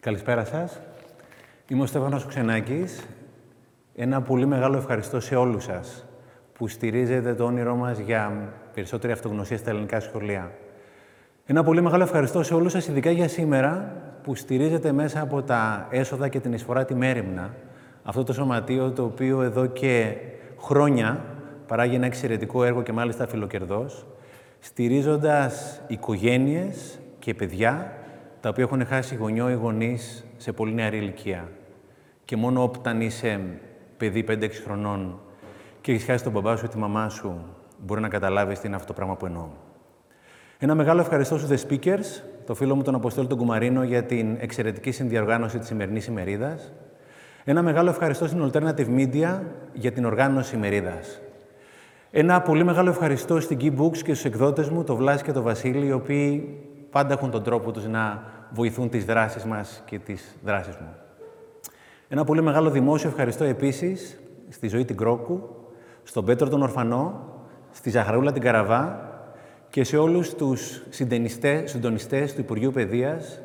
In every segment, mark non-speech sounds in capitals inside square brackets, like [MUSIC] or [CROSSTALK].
Καλησπέρα σας. Είμαι ο Στέφανος Ξενάκης. Ένα πολύ μεγάλο ευχαριστώ σε όλους σας που στηρίζετε το όνειρό μας για περισσότερη αυτογνωσία στα ελληνικά σχολεία. Ένα πολύ μεγάλο ευχαριστώ σε όλους σας, ειδικά για σήμερα, που στηρίζετε μέσα από τα έσοδα και την εισφορά τη Μέριμνα, αυτό το σωματείο το οποίο εδώ και χρόνια παράγει ένα εξαιρετικό έργο και μάλιστα φιλοκερδός, στηρίζοντας οικογένειες και παιδιά τα οποία έχουν χάσει γονιό ή γονείς σε πολύ νεαρή ηλικία. Και μόνο όταν είσαι παιδί 5-6 χρονών και έχεις χάσει τον μπαμπά σου ή τη μαμά σου, μπορεί να καταλάβεις τι είναι αυτό το πράγμα που εννοώ. Ένα μεγάλο ευχαριστώ στους The Speakers, το φίλο μου τον Αποστόλη τον Κουμαρίνο για την εξαιρετική συνδιοργάνωση της σημερινής ημερίδας. Ένα μεγάλο ευχαριστώ στην Alternative Media για την οργάνωση ημερίδας. Ένα πολύ μεγάλο ευχαριστώ στην Key Books και στους εκδότες μου, το Βλάση και το Βασίλη, οι οποίοι πάντα έχουν τον τρόπο τους να βοηθούν τις δράσεις μας και τις δράσεις μου. Ένα πολύ μεγάλο δημόσιο ευχαριστώ επίσης στη ζωή την Κρόκου, στον Πέτρο τον Ορφανό, στη Ζαχαρούλα την Καραβά και σε όλους τους συντονιστές του Υπουργείου Παιδείας,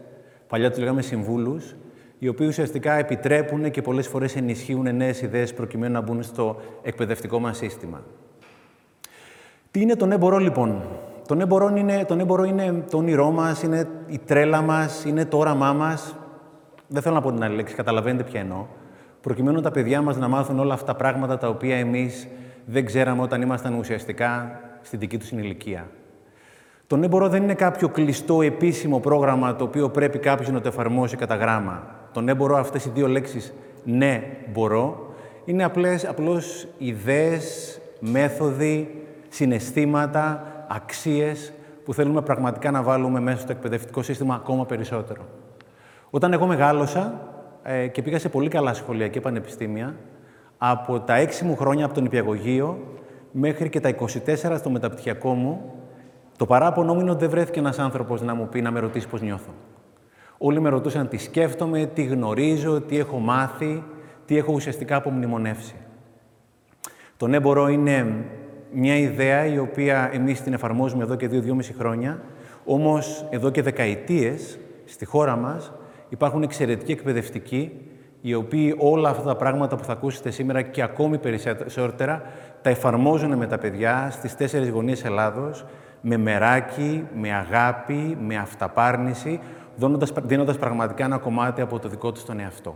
παλιά τους λέγαμε συμβούλους, οι οποίοι ουσιαστικά επιτρέπουν και πολλές φορές ενισχύουν νέες ιδέες προκειμένου να μπουν στο εκπαιδευτικό μας σύστημα. Τι είναι το έμπορο, λοιπόν; Το έμπορο είναι, τον έμπορο είναι το όνειρό μας, είναι η τρέλα μας, είναι το όραμά μας. Δεν θέλω να πω την άλλη λέξη, καταλαβαίνετε ποια εννοώ. Προκειμένου τα παιδιά μας να μάθουν όλα αυτά τα πράγματα τα οποία εμείς δεν ξέραμε όταν ήμασταν ουσιαστικά στην δική τους ηλικία. Το έμπορο δεν είναι κάποιο κλειστό επίσημο πρόγραμμα το οποίο πρέπει κάποιος να το εφαρμόσει κατά γράμμα. Το έμπορο, αυτές οι δύο λέξεις «ναι, μπορώ», είναι απλές, απλώς ιδέες, μέθοδοι, συναισθήματα, αξίες που θέλουμε πραγματικά να βάλουμε μέσα στο εκπαιδευτικό σύστημα ακόμα περισσότερο. Όταν εγώ μεγάλωσα ε, και πήγα σε πολύ καλά σχολεία και πανεπιστήμια, από τα έξι μου χρόνια από τον υπηαγωγείο μέχρι και τα 24 στο μεταπτυχιακό μου, το παράπονο μου είναι ότι δεν βρέθηκε ένας άνθρωπος να μου πει, να με ρωτήσει πώς νιώθω. Όλοι με ρωτούσαν τι σκέφτομαι, τι γνωρίζω, τι έχω μάθει, τι έχω ουσιαστικά απομνημονεύσει. Το έμπορο είναι μια ιδέα η οποία εμείς την εφαρμόζουμε εδώ και δύο-δυόμιση χρόνια, όμως εδώ και δεκαετίες στη χώρα μας υπάρχουν εξαιρετικοί εκπαιδευτικοί οι οποίοι όλα αυτά τα πράγματα που θα ακούσετε σήμερα και ακόμη περισσότερα τα εφαρμόζουν με τα παιδιά στις τέσσερις γωνίες Ελλάδος με μεράκι, με αγάπη, με αυταπάρνηση, δίνοντας, δίνοντας πραγματικά ένα κομμάτι από το δικό τους τον εαυτό.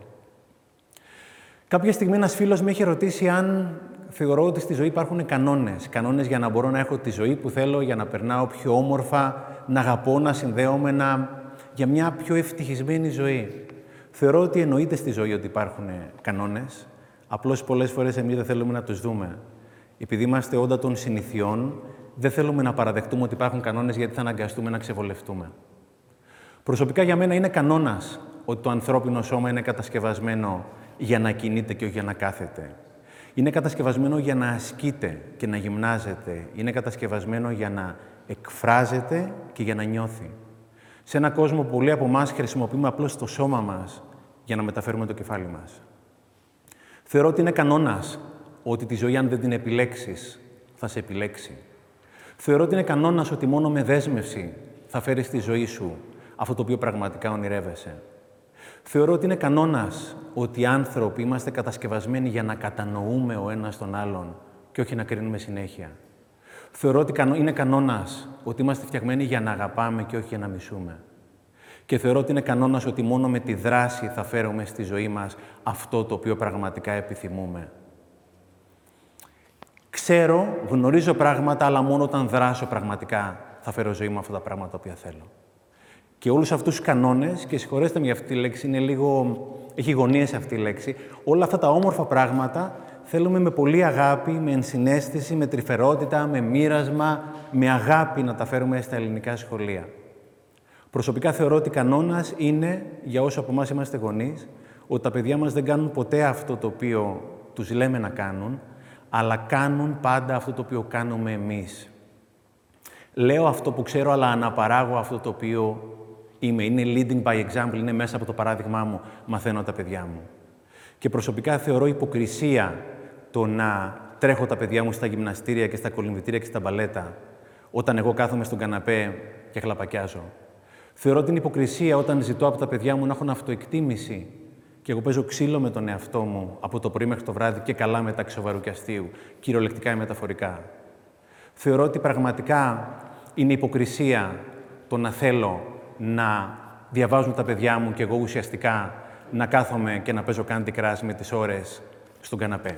Κάποια στιγμή ένας φίλος με είχε ρωτήσει αν θεωρώ ότι στη ζωή υπάρχουν κανόνες. Κανόνες για να μπορώ να έχω τη ζωή που θέλω, για να περνάω πιο όμορφα, να αγαπώ, να συνδέομαι, να... για μια πιο ευτυχισμένη ζωή. Θεωρώ ότι εννοείται στη ζωή ότι υπάρχουν κανόνες, απλώς πολλές φορές εμείς δεν θέλουμε να τους δούμε. Επειδή είμαστε όντα των συνηθιών, δεν θέλουμε να παραδεχτούμε ότι υπάρχουν κανόνες γιατί θα αναγκαστούμε να ξεβολευτούμε. Προσωπικά για μένα είναι κανόνας ότι το ανθρώπινο σώμα είναι κατασκευασμένο για να κινείται και όχι για να κάθεται. Είναι κατασκευασμένο για να ασκείται και να γυμνάζεται. Είναι κατασκευασμένο για να εκφράζεται και για να νιώθει. Σε ένα κόσμο που πολλοί από εμάς χρησιμοποιούμε απλώς το σώμα μας για να μεταφέρουμε το κεφάλι μας. Θεωρώ ότι είναι κανόνας ότι τη ζωή αν δεν την επιλέξεις, θα σε επιλέξει. Θεωρώ ότι είναι κανόνας ότι μόνο με δέσμευση θα φέρεις στη ζωή σου αυτό το οποίο πραγματικά ονειρεύεσαι. Θεωρώ ότι είναι κανόνας ότι οι άνθρωποι είμαστε κατασκευασμένοι για να κατανοούμε ο ένας τον άλλον και όχι να κρίνουμε συνέχεια. Θεωρώ ότι είναι κανόνας ότι είμαστε φτιαγμένοι για να αγαπάμε και όχι για να μισούμε. Και θεωρώ ότι είναι κανόνας ότι μόνο με τη δράση θα φέρουμε στη ζωή μας αυτό το οποίο πραγματικά επιθυμούμε. Ξέρω, γνωρίζω πράγματα, αλλά μόνο όταν δράσω πραγματικά θα φέρω ζωή μου αυτά τα πράγματα που θέλω. Και όλους αυτούς τους κανόνες, και συγχωρέστε με για αυτή τη λέξη, είναι λίγο. έχει γωνίες αυτή η λέξη. Όλα αυτά τα όμορφα πράγματα θέλουμε με πολύ αγάπη, με ενσυναίσθηση, με τρυφερότητα, με μοίρασμα, με αγάπη να τα φέρουμε στα ελληνικά σχολεία. Προσωπικά θεωρώ ότι κανόνας είναι, για όσους από εμάς είμαστε γονείς, ότι τα παιδιά μας δεν κάνουν ποτέ αυτό το οποίο τους λέμε να κάνουν, αλλά κάνουν πάντα αυτό το οποίο κάνουμε εμείς. Λέω αυτό που ξέρω, αλλά αναπαράγω αυτό το οποίο είμαι. Είναι leading by example, είναι μέσα από το παράδειγμά μου, μαθαίνω τα παιδιά μου. Και προσωπικά θεωρώ υποκρισία το να τρέχω τα παιδιά μου στα γυμναστήρια και στα κολυμβητήρια και στα μπαλέτα, όταν εγώ κάθομαι στον καναπέ και χλαπακιάζω. Θεωρώ την υποκρισία όταν ζητώ από τα παιδιά μου να έχουν αυτοεκτίμηση και εγώ παίζω ξύλο με τον εαυτό μου από το πρωί μέχρι το βράδυ και καλά μεταξύ σοβαρού και αστείου, κυριολεκτικά ή μεταφορικά. Θεωρώ ότι πραγματικά είναι υποκρισία το να θέλω να διαβάζουν τα παιδιά μου και εγώ ουσιαστικά να κάθομαι και να παίζω κάντι κράση με τις ώρες στον καναπέ.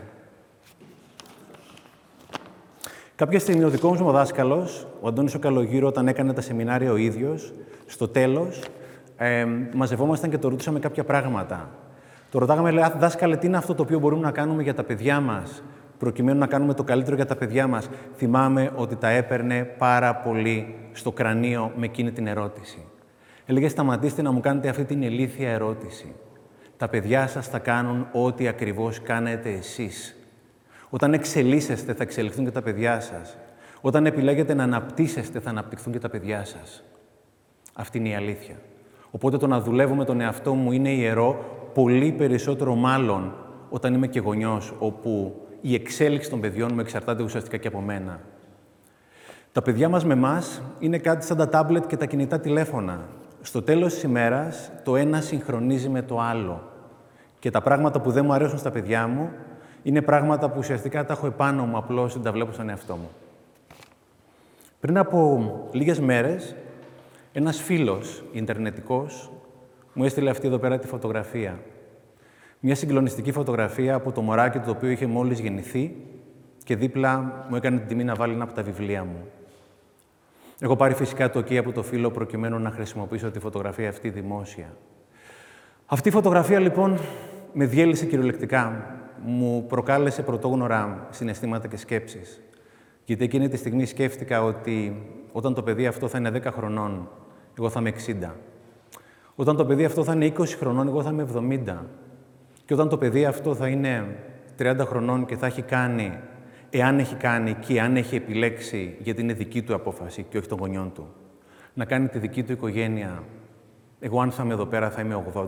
Κάποια στιγμή ο δικός μου δάσκαλος, ο Αντώνης ο Καλογύρο, όταν έκανε τα σεμινάρια ο ίδιος, στο τέλος, ε, μαζευόμασταν και το ρωτούσαμε κάποια πράγματα. Το ρωτάγαμε, λέει, δάσκαλε, τι είναι αυτό το οποίο μπορούμε να κάνουμε για τα παιδιά μας, προκειμένου να κάνουμε το καλύτερο για τα παιδιά μας; Θυμάμαι ότι τα έπαιρνε πάρα πολύ στο κρανίο με εκείνη την ερώτηση. Έλεγε, σταματήστε να μου κάνετε αυτή την ηλίθια ερώτηση. Τα παιδιά σας θα κάνουν ό,τι ακριβώς κάνετε εσείς. Όταν εξελίσσεστε, θα εξελιχθούν και τα παιδιά σας. Όταν επιλέγετε να αναπτύσσεστε, θα αναπτυχθούν και τα παιδιά σας. Αυτή είναι η αλήθεια. Οπότε το να δουλεύω με τον εαυτό μου είναι ιερό, πολύ περισσότερο μάλλον όταν είμαι και γονιός, όπου η εξέλιξη των παιδιών μου εξαρτάται ουσιαστικά και από μένα. Τα παιδιά μας με εμάς είναι κάτι σαν τα τάμπλετ και τα κινητά τηλέφωνα. Στο τέλος της ημέρας, το ένα συγχρονίζει με το άλλο. Και τα πράγματα που δεν μου αρέσουν στα παιδιά μου, είναι πράγματα που ουσιαστικά τα έχω επάνω μου, απλώς δεν τα βλέπω στον εαυτό μου. Πριν από λίγες μέρες, ένας φίλος, ιντερνετικός, μου έστειλε αυτή εδώ πέρα τη φωτογραφία. Μια συγκλονιστική φωτογραφία από το μωράκι το οποίο είχε μόλις γεννηθεί και δίπλα μου έκανε την τιμή να βάλει ένα από τα βιβλία μου. Έχω πάρει φυσικά το OK από το φίλο προκειμένου να χρησιμοποιήσω τη φωτογραφία αυτή δημόσια. Αυτή η φωτογραφία λοιπόν με διέλυσε κυριολεκτικά. Μου προκάλεσε πρωτόγνωρα συναισθήματα και σκέψεις. Γιατί εκείνη τη στιγμή σκέφτηκα ότι όταν το παιδί αυτό θα είναι 10 χρονών, εγώ θα είμαι 60. Όταν το παιδί αυτό θα είναι 20 χρονών, εγώ θα είμαι 70. Και όταν το παιδί αυτό θα είναι 30 χρονών και θα έχει κάνει, εάν έχει κάνει και αν έχει επιλέξει, γιατί είναι δική του απόφαση και όχι των γονιών του, να κάνει τη δική του οικογένεια, εγώ αν θα είμαι εδώ πέρα θα είμαι 80.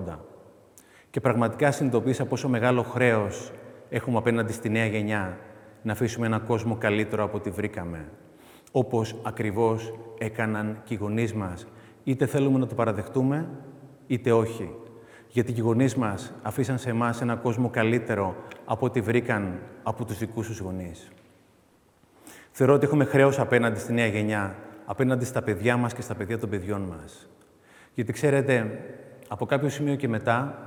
Και πραγματικά συνειδητοποίησα πόσο μεγάλο χρέος έχουμε απέναντι στη νέα γενιά να αφήσουμε έναν κόσμο καλύτερο από ό,τι βρήκαμε. Όπως ακριβώς έκαναν και οι γονείς μας. Είτε θέλουμε να το παραδεχτούμε, είτε όχι. Γιατί οι γονείς μας αφήσαν σε εμάς έναν κόσμο καλύτερο από ό,τι βρήκαν από τους δικούς τους γονείς. Θεωρώ ότι έχουμε χρέος απέναντι στη νέα γενιά, απέναντι στα παιδιά μας και στα παιδιά των παιδιών μας. Γιατί ξέρετε, από κάποιο σημείο και μετά,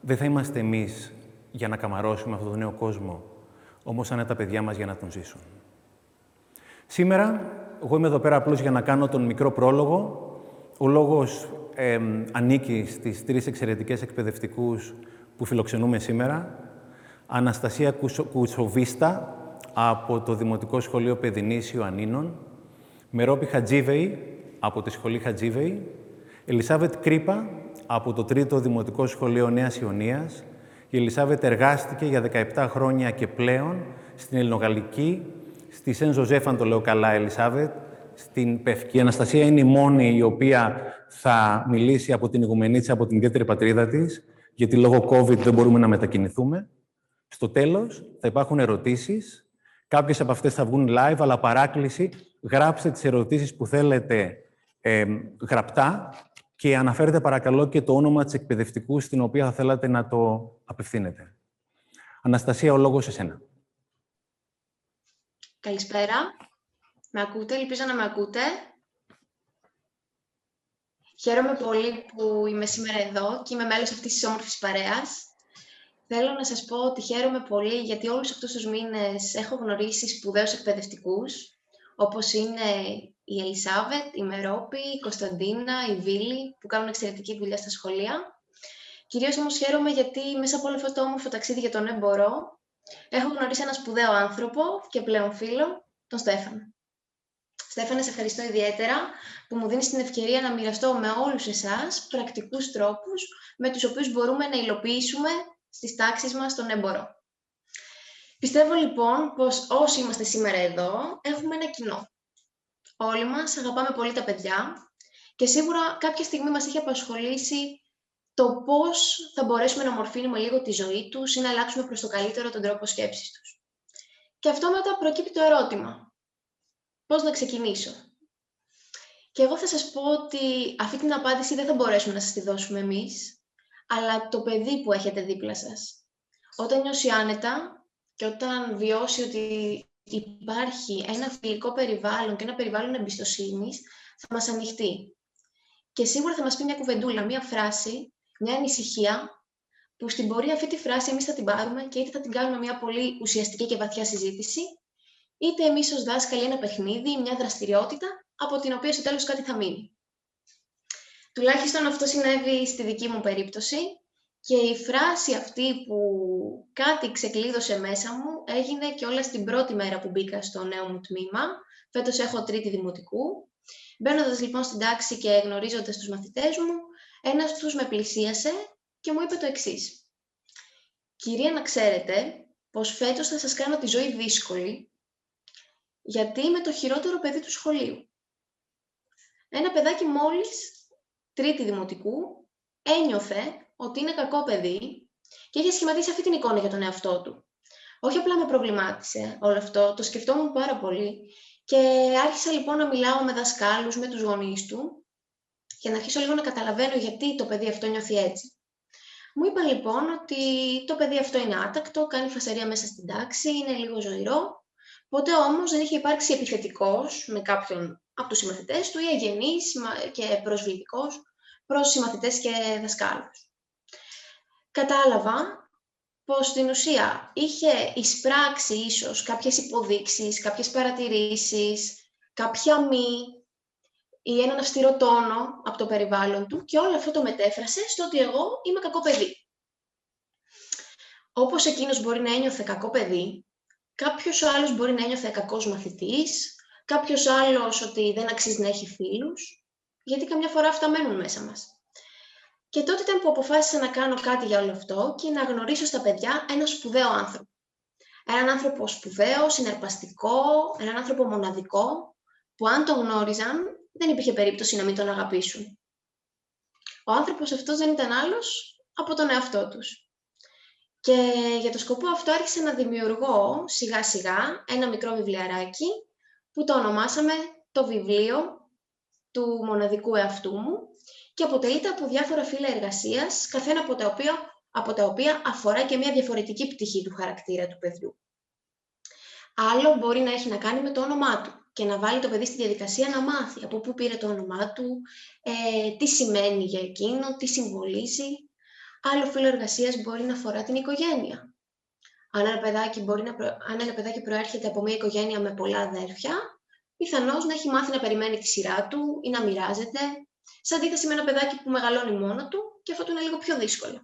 δεν θα είμαστε εμείς για να καμαρώσουμε αυτόν τον νέο κόσμο, όμως θα είναι τα παιδιά μας για να τον ζήσουν. Σήμερα, εγώ είμαι εδώ πέρα απλώς για να κάνω τον μικρό πρόλογο. Ο λόγος ε, ανήκει στις τρεις εξαιρετικές εκπαιδευτικούς που φιλοξενούμε σήμερα. Αναστασία Κουτσοβίστα από το Δημοτικό Σχολείο Παιδινήσιο Ανίνων, Μερόπη Χατζίβεη από τη Σχολή Χατζίβεη, Ελισάβετ Κρύπα από το Τρίτο Δημοτικό Σχολείο Νέας Ιωνίας. Η Ελισάβετ εργάστηκε για 17 χρόνια και πλέον στην Ελληνογαλλική, στη Σεν Ζωζέφ, αν το λέω καλά, Ελισάβετ, στην Πευκή. Η Αναστασία είναι η μόνη η οποία θα μιλήσει από την ηγουμενίτσα, από την ιδιαίτερη πατρίδα της, γιατί λόγω COVID δεν μπορούμε να μετακινηθούμε. Στο τέλος θα υπάρχουν ερωτήσεις. Κάποιες από αυτές θα βγουν live, αλλά παράκληση, γράψτε τις ερωτήσεις που θέλετε ε, γραπτά και αναφέρετε παρακαλώ και το όνομα της εκπαιδευτικού στην οποία θα θέλατε να το απευθύνετε. Αναστασία, ο λόγος σε σένα. Καλησπέρα. Με ακούτε, ελπίζω να με ακούτε. Χαίρομαι πολύ που είμαι σήμερα εδώ και είμαι μέλος αυτής της όμορφης παρέας. Θέλω να σας πω ότι χαίρομαι πολύ γιατί όλους αυτούς τους μήνες έχω γνωρίσει σπουδαίους εκπαιδευτικούς, όπως είναι η Ελισάβετ, η Μερόπη, η Κωνσταντίνα, η Βίλη, που κάνουν εξαιρετική δουλειά στα σχολεία. Κυρίως όμως χαίρομαι γιατί μέσα από όλο αυτό το όμορφο ταξίδι για τον έμπορο, έχω γνωρίσει ένα σπουδαίο άνθρωπο και πλέον φίλο, τον Στέφανο. Στέφανε, σε ευχαριστώ ιδιαίτερα που μου δίνεις την ευκαιρία να μοιραστώ με όλους εσάς πρακτικούς τρόπους με τους οποίους μπορούμε να υλοποιήσουμε στις τάξεις μας τον έμπορο. Πιστεύω λοιπόν πως όσοι είμαστε σήμερα εδώ έχουμε ένα κοινό. Όλοι μας αγαπάμε πολύ τα παιδιά και σίγουρα κάποια στιγμή μας έχει απασχολήσει το πώς θα μπορέσουμε να μορφύνουμε λίγο τη ζωή τους ή να αλλάξουμε προς το καλύτερο τον τρόπο σκέψης τους. Και αυτό μετά προκύπτει το ερώτημα πώς να ξεκινήσω; Και εγώ θα σας πω ότι αυτή την απάντηση δεν θα μπορέσουμε να σας τη δώσουμε εμείς, αλλά το παιδί που έχετε δίπλα σας. Όταν νιώσει άνετα και όταν βιώσει ότι υπάρχει ένα φιλικό περιβάλλον και ένα περιβάλλον εμπιστοσύνης, θα μας ανοιχτεί. Και σίγουρα θα μας πει μια κουβεντούλα, μια φράση, μια ανησυχία, που στην πορεία αυτή τη φράση εμείς θα την πάρουμε και είτε θα την κάνουμε μια πολύ ουσιαστική και βαθιά συζήτηση, είτε εμείς ως δάσκαλοι ένα παιχνίδι, μια δραστηριότητα, από την οποία στο τέλος κάτι θα μείνει. Τουλάχιστον αυτό συνέβη στη δική μου περίπτωση και η φράση αυτή που κάτι ξεκλείδωσε μέσα μου έγινε και όλα στην πρώτη μέρα που μπήκα στο νέο μου τμήμα. Φέτος έχω τρίτη δημοτικού. Μπαίνοντας λοιπόν στην τάξη και γνωρίζοντας τους μαθητές μου, ένας τους με πλησίασε και μου είπε το εξής. Κυρία, να ξέρετε πως φέτος θα σας κάνω τη ζωή δύσκολη, γιατί είμαι το χειρότερο παιδί του σχολείου. Ένα παιδάκι μόλις τρίτη δημοτικού ένιωθε ότι είναι κακό παιδί και είχε σχηματίσει αυτή την εικόνα για τον εαυτό του. Όχι απλά με προβλημάτισε όλο αυτό, το σκεφτόμουν πάρα πολύ και άρχισα λοιπόν να μιλάω με δασκάλους, με τους γονείς του για να αρχίσω λίγο να καταλαβαίνω γιατί το παιδί αυτό νιώθει έτσι. Μου είπαν λοιπόν ότι το παιδί αυτό είναι άτακτο, κάνει φασαρία μέσα στην τάξη, είναι λίγο ζωηρό. Ποτέ όμως δεν είχε υπάρξει επιθετικός με κάποιον από τους συμμαθητές του ή αγενής και προσβλητικός προς συμμαθητές και δασκάλους κατάλαβα πως στην ουσία είχε εισπράξει ίσως κάποιες υποδείξεις, κάποιες παρατηρήσεις, κάποια μη ή έναν αυστηρό τόνο από το περιβάλλον του και όλο αυτό το μετέφρασε στο ότι εγώ είμαι κακό παιδί. Όπως εκείνος μπορεί να ένιωθε κακό παιδί, κάποιος άλλος μπορεί να ένιωθε κακός μαθητής, κάποιος άλλος ότι δεν αξίζει να έχει φίλους, γιατί καμιά φορά αυτά μένουν μέσα μας. Και τότε ήταν που αποφάσισα να κάνω κάτι για όλο αυτό και να γνωρίσω στα παιδιά ένα σπουδαίο άνθρωπο. Έναν άνθρωπο σπουδαίο, συναρπαστικό, έναν άνθρωπο μοναδικό, που αν τον γνώριζαν, δεν υπήρχε περίπτωση να μην τον αγαπήσουν. Ο άνθρωπος αυτός δεν ήταν άλλος από τον εαυτό τους. Και για το σκοπό αυτό άρχισα να δημιουργώ σιγά σιγά ένα μικρό βιβλιαράκι που το ονομάσαμε το βιβλίο του μοναδικού εαυτού μου και αποτελείται από διάφορα φύλλα εργασίας, καθένα από τα, οποία, από τα οποία αφορά και μια διαφορετική πτυχή του χαρακτήρα του παιδιού. Άλλο μπορεί να έχει να κάνει με το όνομά του και να βάλει το παιδί στη διαδικασία να μάθει από πού πήρε το όνομά του, ε, τι σημαίνει για εκείνο, τι συμβολίζει. Άλλο φύλλο εργασίας μπορεί να αφορά την οικογένεια. Αν ένα, παιδάκι μπορεί να Αν ένα παιδάκι προέρχεται από μια οικογένεια με πολλά αδέρφια, πιθανώς να έχει μάθει να περιμένει τη σειρά του ή να μοιράζεται σε αντίθεση με ένα παιδάκι που μεγαλώνει μόνο του και αυτό του είναι λίγο πιο δύσκολο.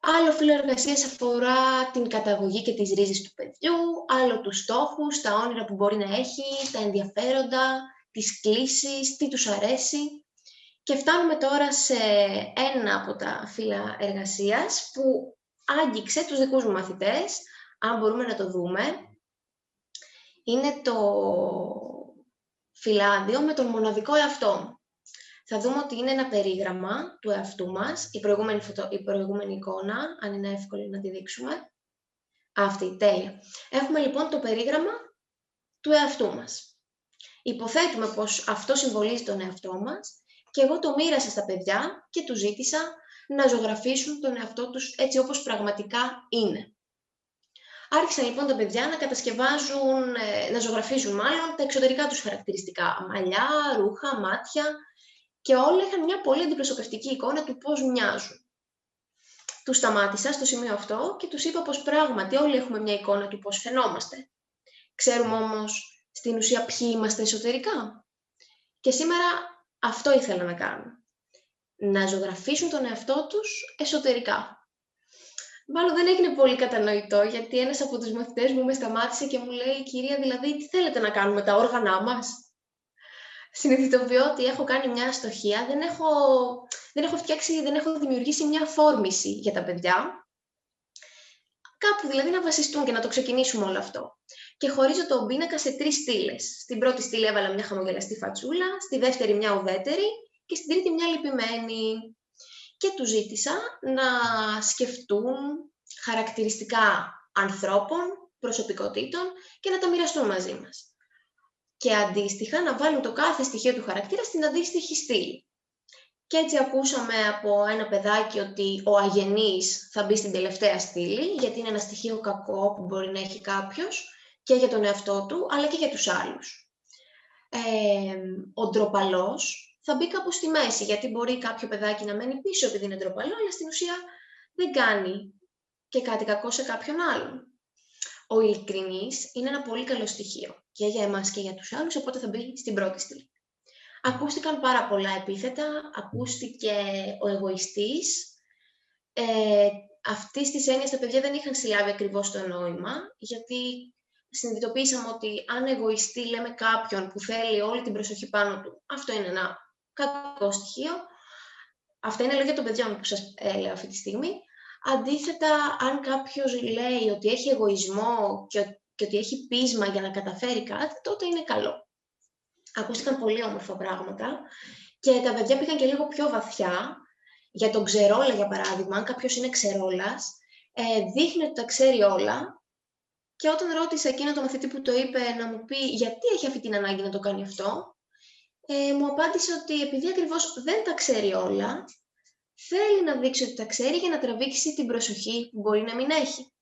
Άλλο φύλλο εργασίας αφορά την καταγωγή και τις ρίζες του παιδιού, άλλο τους στόχους, τα όνειρα που μπορεί να έχει, τα ενδιαφέροντα, τις κλήσεις, τι τους αρέσει. Και φτάνουμε τώρα σε ένα από τα φύλλα εργασίας που άγγιξε τους δικούς μου μαθητές, αν μπορούμε να το δούμε. Είναι το φυλάδιο με τον μοναδικό εαυτό θα δούμε ότι είναι ένα περίγραμμα του εαυτού μας, η προηγούμενη, φωτο, η προηγούμενη εικόνα, αν είναι εύκολο να τη δείξουμε. Αυτή, τέλεια. Έχουμε λοιπόν το περίγραμμα του εαυτού μας. Υποθέτουμε πως αυτό συμβολίζει τον εαυτό μας και εγώ το μοίρασα στα παιδιά και τους ζήτησα να ζωγραφίσουν τον εαυτό τους έτσι όπως πραγματικά είναι. Άρχισαν λοιπόν τα παιδιά να κατασκευάζουν, ε, να ζωγραφίζουν μάλλον τα εξωτερικά τους χαρακτηριστικά. Μαλλιά, ρούχα, μάτια, και όλα είχαν μια πολύ αντιπροσωπευτική εικόνα του πώς μοιάζουν. Τους σταμάτησα στο σημείο αυτό και τους είπα πως πράγματι όλοι έχουμε μια εικόνα του πώς φαινόμαστε. Ξέρουμε όμως στην ουσία ποιοι είμαστε εσωτερικά. Και σήμερα αυτό ήθελα να κάνω. Να ζωγραφίσουν τον εαυτό τους εσωτερικά. Μάλλον δεν έγινε πολύ κατανοητό, γιατί ένας από τους μαθητές μου με σταμάτησε και μου λέει «Κυρία, δηλαδή, τι θέλετε να κάνουμε τα όργανά μας» συνειδητοποιώ ότι έχω κάνει μια αστοχία, δεν έχω, δεν έχω φτιάξει, δεν έχω δημιουργήσει μια φόρμηση για τα παιδιά. Κάπου δηλαδή να βασιστούν και να το ξεκινήσουμε όλο αυτό. Και χωρίζω τον πίνακα σε τρεις στήλες. Στην πρώτη στήλη έβαλα μια χαμογελαστή φατσούλα, στη δεύτερη μια ουδέτερη και στην τρίτη μια λυπημένη. Και του ζήτησα να σκεφτούν χαρακτηριστικά ανθρώπων, προσωπικότητων και να τα μοιραστούν μαζί μας. και αντίστοιχα να βάλουν το κάθε στοιχείο του χαρακτήρα στην αντίστοιχη στήλη. Και έτσι ακούσαμε από ένα παιδάκι ότι ο αγενής θα μπει στην τελευταία στήλη, γιατί είναι ένα στοιχείο κακό που μπορεί να έχει κάποιος και για τον εαυτό του, αλλά και για τους άλλους. Ε, ο ντροπαλός θα μπει κάπου στη μέση, γιατί μπορεί κάποιο παιδάκι να μένει πίσω επειδή είναι ντροπαλό, αλλά στην ουσία δεν κάνει και κάτι κακό σε κάποιον άλλον. Ο ειλικρινής είναι ένα πολύ καλό στοιχείο και για εμάς και για τους άλλους, οπότε θα μπει στην πρώτη στήλη. Ακούστηκαν πάρα πολλά επίθετα, ακούστηκε ο εγωιστής. Ε, αυτή της έννοιας τα παιδιά δεν είχαν συλλάβει ακριβώς το νόημα, γιατί συνειδητοποίησαμε ότι αν εγωιστή λέμε κάποιον που θέλει όλη την προσοχή πάνω του, αυτό είναι ένα κακό στοιχείο. Αυτά είναι λόγια των παιδιών που σας λέω αυτή τη στιγμή. Αντίθετα, αν κάποιος λέει ότι έχει εγωισμό και, και ότι έχει πείσμα για να καταφέρει κάτι, τότε είναι καλό ακούστηκαν πολύ όμορφα πράγματα και τα παιδιά πήγαν και λίγο πιο βαθιά. Για τον ξερόλα, για παράδειγμα, αν κάποιος είναι ξερόλας, ε, δείχνει ότι τα ξέρει όλα και όταν ρώτησε εκείνο το μαθητή που το είπε να μου πει γιατί έχει αυτή την ανάγκη να το κάνει αυτό, ε, μου απάντησε ότι επειδή ακριβώς δεν τα ξέρει όλα, θέλει να δείξει ότι τα ξέρει για να τραβήξει την προσοχή που μπορεί να μην έχει.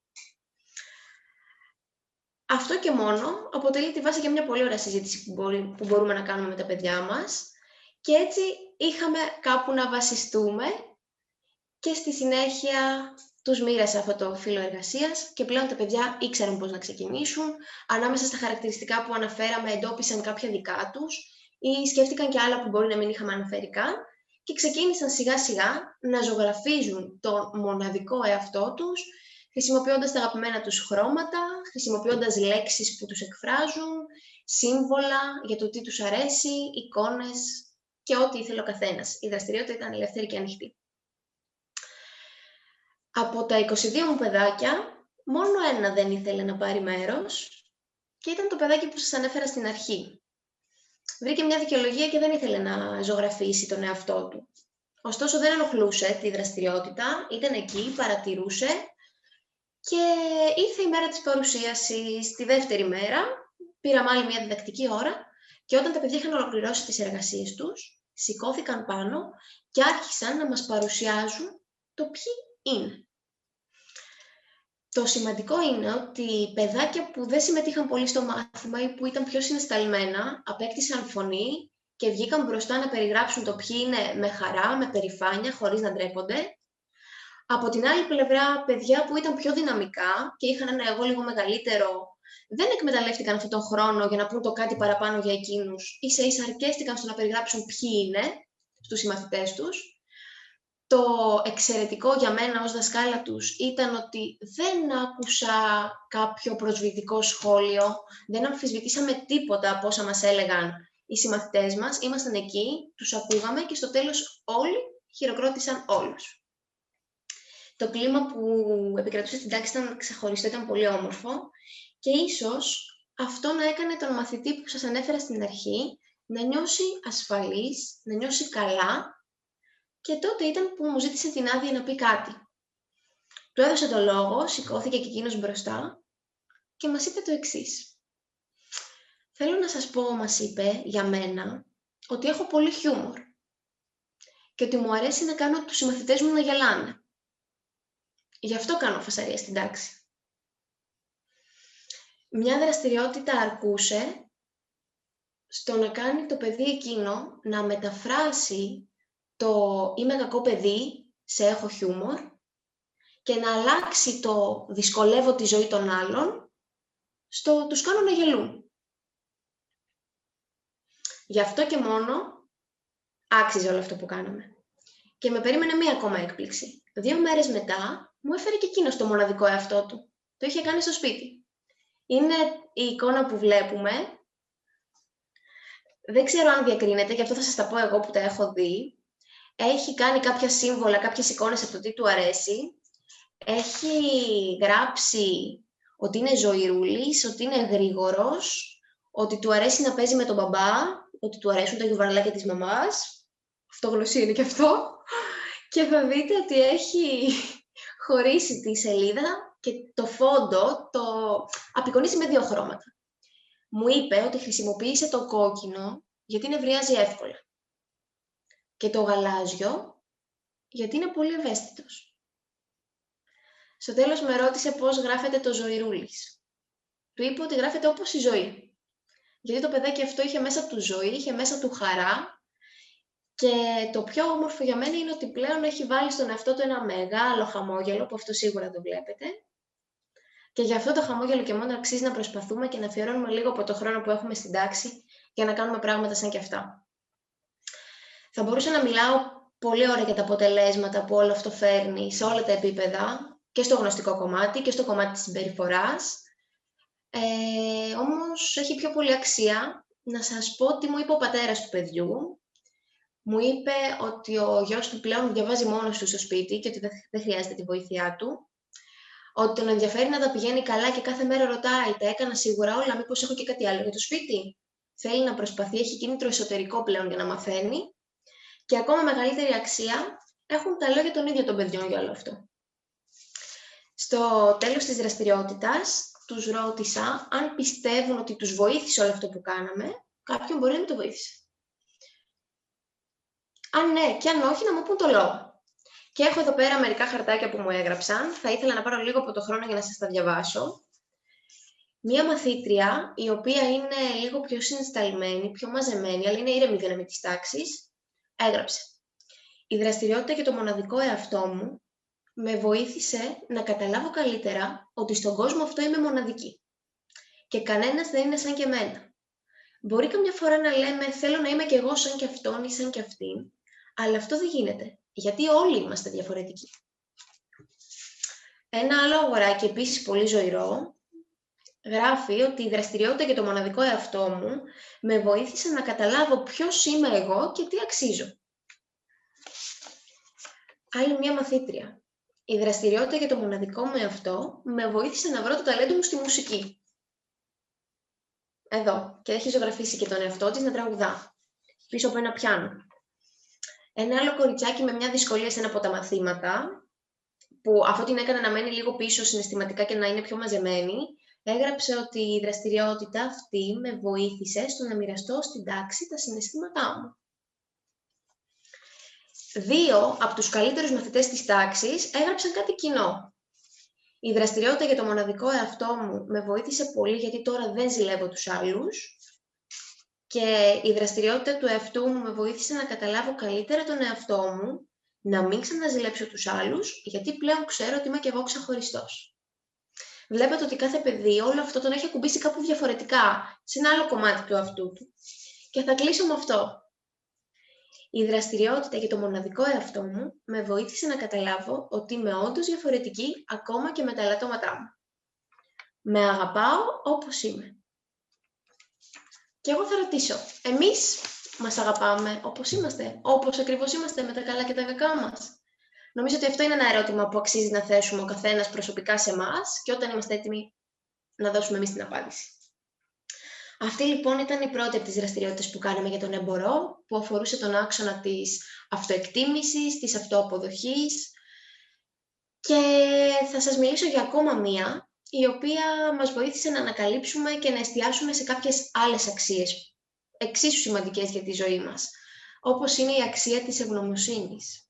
Αυτό και μόνο αποτελεί τη βάση για μια πολύ ωραία συζήτηση που, μπορεί, που μπορούμε να κάνουμε με τα παιδιά μας και έτσι είχαμε κάπου να βασιστούμε και στη συνέχεια τους μοίρασα αυτό το φύλλο εργασίας και πλέον τα παιδιά ήξεραν πώς να ξεκινήσουν. Ανάμεσα στα χαρακτηριστικά που αναφέραμε εντόπισαν κάποια δικά τους ή σκέφτηκαν και άλλα που μπορεί να μην είχαμε αναφέρει καν και ξεκίνησαν σιγά σιγά να ζωγραφίζουν το μοναδικό εαυτό τους χρησιμοποιώντας τα αγαπημένα τους χρώματα, χρησιμοποιώντας λέξεις που τους εκφράζουν, σύμβολα για το τι τους αρέσει, εικόνες και ό,τι ήθελε ο καθένας. Η δραστηριότητα ήταν ελεύθερη και ανοιχτή. Από τα 22 μου παιδάκια, μόνο ένα δεν ήθελε να πάρει μέρος και ήταν το παιδάκι που σας ανέφερα στην αρχή. Βρήκε μια δικαιολογία και δεν ήθελε να ζωγραφίσει τον εαυτό του. Ωστόσο δεν ενοχλούσε τη δραστηριότητα, ήταν εκεί, παρατηρούσε και ήρθε η μέρα της παρουσίασης, τη δεύτερη μέρα, πήραμε άλλη μια διδακτική ώρα και όταν τα παιδιά είχαν ολοκληρώσει τις εργασίες τους, σηκώθηκαν πάνω και άρχισαν να μας παρουσιάζουν το ποιοι είναι. Το σημαντικό είναι ότι παιδάκια που δεν συμμετείχαν πολύ στο μάθημα ή που ήταν πιο συναισθαλμένα, απέκτησαν φωνή και βγήκαν μπροστά να περιγράψουν το ποιοι είναι με χαρά, με περηφάνεια, χωρίς να ντρέπονται από την άλλη πλευρά, παιδιά που ήταν πιο δυναμικά και είχαν ένα εγώ λίγο μεγαλύτερο, δεν εκμεταλλεύτηκαν αυτόν τον χρόνο για να πούν το κάτι παραπάνω για εκείνους. Ίσα ίσα αρκέστηκαν στο να περιγράψουν ποιοι είναι στους συμμαθητές τους. Το εξαιρετικό για μένα ως δασκάλα τους ήταν ότι δεν άκουσα κάποιο προσβλητικό σχόλιο, δεν αμφισβητήσαμε τίποτα από όσα μας έλεγαν οι συμμαθητές μας. Ήμασταν εκεί, τους ακούγαμε και στο τέλος όλοι χειροκρότησαν όλους. Το κλίμα που επικρατούσε στην τάξη ήταν ξεχωριστό, ήταν πολύ όμορφο και ίσως αυτό να έκανε τον μαθητή που σας ανέφερα στην αρχή να νιώσει ασφαλής, να νιώσει καλά και τότε ήταν που μου ζήτησε την άδεια να πει κάτι. Του έδωσε το λόγο, σηκώθηκε και εκείνος μπροστά και μας είπε το εξής. Θέλω να σας πω, μας είπε, για μένα, ότι έχω πολύ χιούμορ και ότι μου αρέσει να κάνω τους συμμαθητές μου να γελάνε. Γι' αυτό κάνω φασαρία στην τάξη. Μια δραστηριότητα αρκούσε στο να κάνει το παιδί εκείνο να μεταφράσει το «είμαι κακό παιδί» σε «έχω χιούμορ» και να αλλάξει το «δυσκολεύω τη ζωή των άλλων» στο «τους κάνω να γελούν». Γι' αυτό και μόνο άξιζε όλο αυτό που κάναμε. Και με περίμενε μία ακόμα έκπληξη. Δύο μέρες μετά μου έφερε και εκείνος το μοναδικό εαυτό του. Το είχε κάνει στο σπίτι. Είναι η εικόνα που βλέπουμε. Δεν ξέρω αν διακρίνεται, γι' αυτό θα σας τα πω εγώ που τα έχω δει. Έχει κάνει κάποια σύμβολα, κάποιες εικόνες από το τι του αρέσει. Έχει γράψει ότι είναι ζωηρούλης, ότι είναι γρήγορος, ότι του αρέσει να παίζει με τον μπαμπά, ότι του αρέσουν τα γιουβαρλάκια της μαμάς. Αυτογλωσσία είναι και αυτό. Και θα δείτε ότι έχει [LAUGHS] χωρίσει τη σελίδα και το φόντο το απεικονίσει με δύο χρώματα. μου είπε ότι χρησιμοποίησε το κόκκινο γιατί νευριάζει εύκολα και το γαλάζιο γιατί είναι πολύ ευαίσθητος. Στο τέλος με ρώτησε πώς γράφεται το ζωηρούλης. Του είπε ότι γράφεται όπως η ζωή. Γιατί το παιδάκι αυτό είχε μέσα του ζωή, είχε μέσα του χαρά και το πιο όμορφο για μένα είναι ότι πλέον έχει βάλει στον εαυτό του ένα μεγάλο χαμόγελο, που αυτό σίγουρα το βλέπετε. Και για αυτό το χαμόγελο και μόνο αξίζει να προσπαθούμε και να αφιερώνουμε λίγο από το χρόνο που έχουμε στην τάξη για να κάνουμε πράγματα σαν και αυτά. Θα μπορούσα να μιλάω πολύ ωραία για τα αποτελέσματα που όλο αυτό φέρνει σε όλα τα επίπεδα, και στο γνωστικό κομμάτι και στο κομμάτι της συμπεριφοράς. Ε, όμως έχει πιο πολύ αξία να σας πω τι μου είπε ο πατέρας του παιδιού. Μου είπε ότι ο γιος του πλέον διαβάζει μόνος του στο σπίτι και ότι δεν χρειάζεται τη βοήθειά του. Ότι τον ενδιαφέρει να τα πηγαίνει καλά και κάθε μέρα ρωτάει, τα έκανα σίγουρα όλα, μήπως έχω και κάτι άλλο για το σπίτι; Θέλει να προσπαθεί, έχει κίνητρο εσωτερικό πλέον για να μαθαίνει. Και ακόμα μεγαλύτερη αξία έχουν τα λόγια των ίδιων των παιδιών για όλο αυτό. Στο τέλος της δραστηριότητας, τους ρώτησα αν πιστεύουν ότι τους βοήθησε όλο αυτό που κάναμε, κάποιον μπορεί να μην το βοήθησε. Αν ναι και αν όχι, να μου πούν το λόγο. Και έχω εδώ πέρα μερικά χαρτάκια που μου έγραψαν. Θα ήθελα να πάρω λίγο από το χρόνο για να σας τα διαβάσω. Μία μαθήτρια, η οποία είναι λίγο πιο συνσταλμένη, πιο μαζεμένη, αλλά είναι ήρεμη δύναμη της τάξης, έγραψε. Η δραστηριότητα και το μοναδικό εαυτό μου με βοήθησε να καταλάβω καλύτερα ότι στον κόσμο αυτό είμαι μοναδική. Και κανένας δεν είναι σαν και εμένα. Μπορεί καμιά φορά να λέμε θέλω να είμαι κι εγώ σαν κι αυτόν ή σαν κι αυτήν, αλλά αυτό δεν γίνεται, γιατί όλοι είμαστε διαφορετικοί. Ένα άλλο αγοράκι, επίσης πολύ ζωηρό, γράφει ότι η δραστηριότητα και το μοναδικό εαυτό μου με βοήθησε να καταλάβω ποιος είμαι εγώ και τι αξίζω. Άλλη μία μαθήτρια. Η δραστηριότητα για το μοναδικό μου εαυτό με βοήθησε να βρω το ταλέντο μου στη μουσική. Εδώ. Και έχει ζωγραφίσει και τον εαυτό της να τραγουδά. Πίσω από ένα πιάνο. Ένα άλλο κοριτσάκι με μια δυσκολία σε ένα από τα μαθήματα, που αφού την έκανε να μένει λίγο πίσω συναισθηματικά και να είναι πιο μαζεμένη, έγραψε ότι η δραστηριότητα αυτή με βοήθησε στο να μοιραστώ στην τάξη τα συναισθήματά μου. Δύο από τους καλύτερους μαθητές της τάξης έγραψαν κάτι κοινό. Η δραστηριότητα για το μοναδικό εαυτό μου με βοήθησε πολύ γιατί τώρα δεν ζηλεύω τους άλλους και η δραστηριότητα του εαυτού μου με βοήθησε να καταλάβω καλύτερα τον εαυτό μου, να μην ξαναζηλέψω τους άλλους, γιατί πλέον ξέρω ότι είμαι και εγώ ξεχωριστός. Βλέπετε ότι κάθε παιδί όλο αυτό τον έχει ακουμπήσει κάπου διαφορετικά, σε ένα άλλο κομμάτι του αυτού του. Και θα κλείσω με αυτό. Η δραστηριότητα και το μοναδικό εαυτό μου με βοήθησε να καταλάβω ότι είμαι όντως διαφορετική ακόμα και με τα ελαττώματά μου. Με αγαπάω όπως είμαι. Και εγώ θα ρωτήσω, εμείς μας αγαπάμε όπως είμαστε, όπως ακριβώς είμαστε με τα καλά και τα κακά μας; Νομίζω ότι αυτό είναι ένα ερώτημα που αξίζει να θέσουμε ο καθένας προσωπικά σε εμάς και όταν είμαστε έτοιμοι να δώσουμε εμείς την απάντηση. Αυτή λοιπόν ήταν η πρώτη από τις δραστηριότητες που κάναμε για τον εμπορό, που αφορούσε τον άξονα της αυτοεκτίμησης, της αυτοαποδοχής και θα σας μιλήσω για ακόμα μία, η οποία μας βοήθησε να ανακαλύψουμε και να εστιάσουμε σε κάποιες άλλες αξίες, εξίσου σημαντικές για τη ζωή μας, όπως είναι η αξία της ευγνωμοσύνης.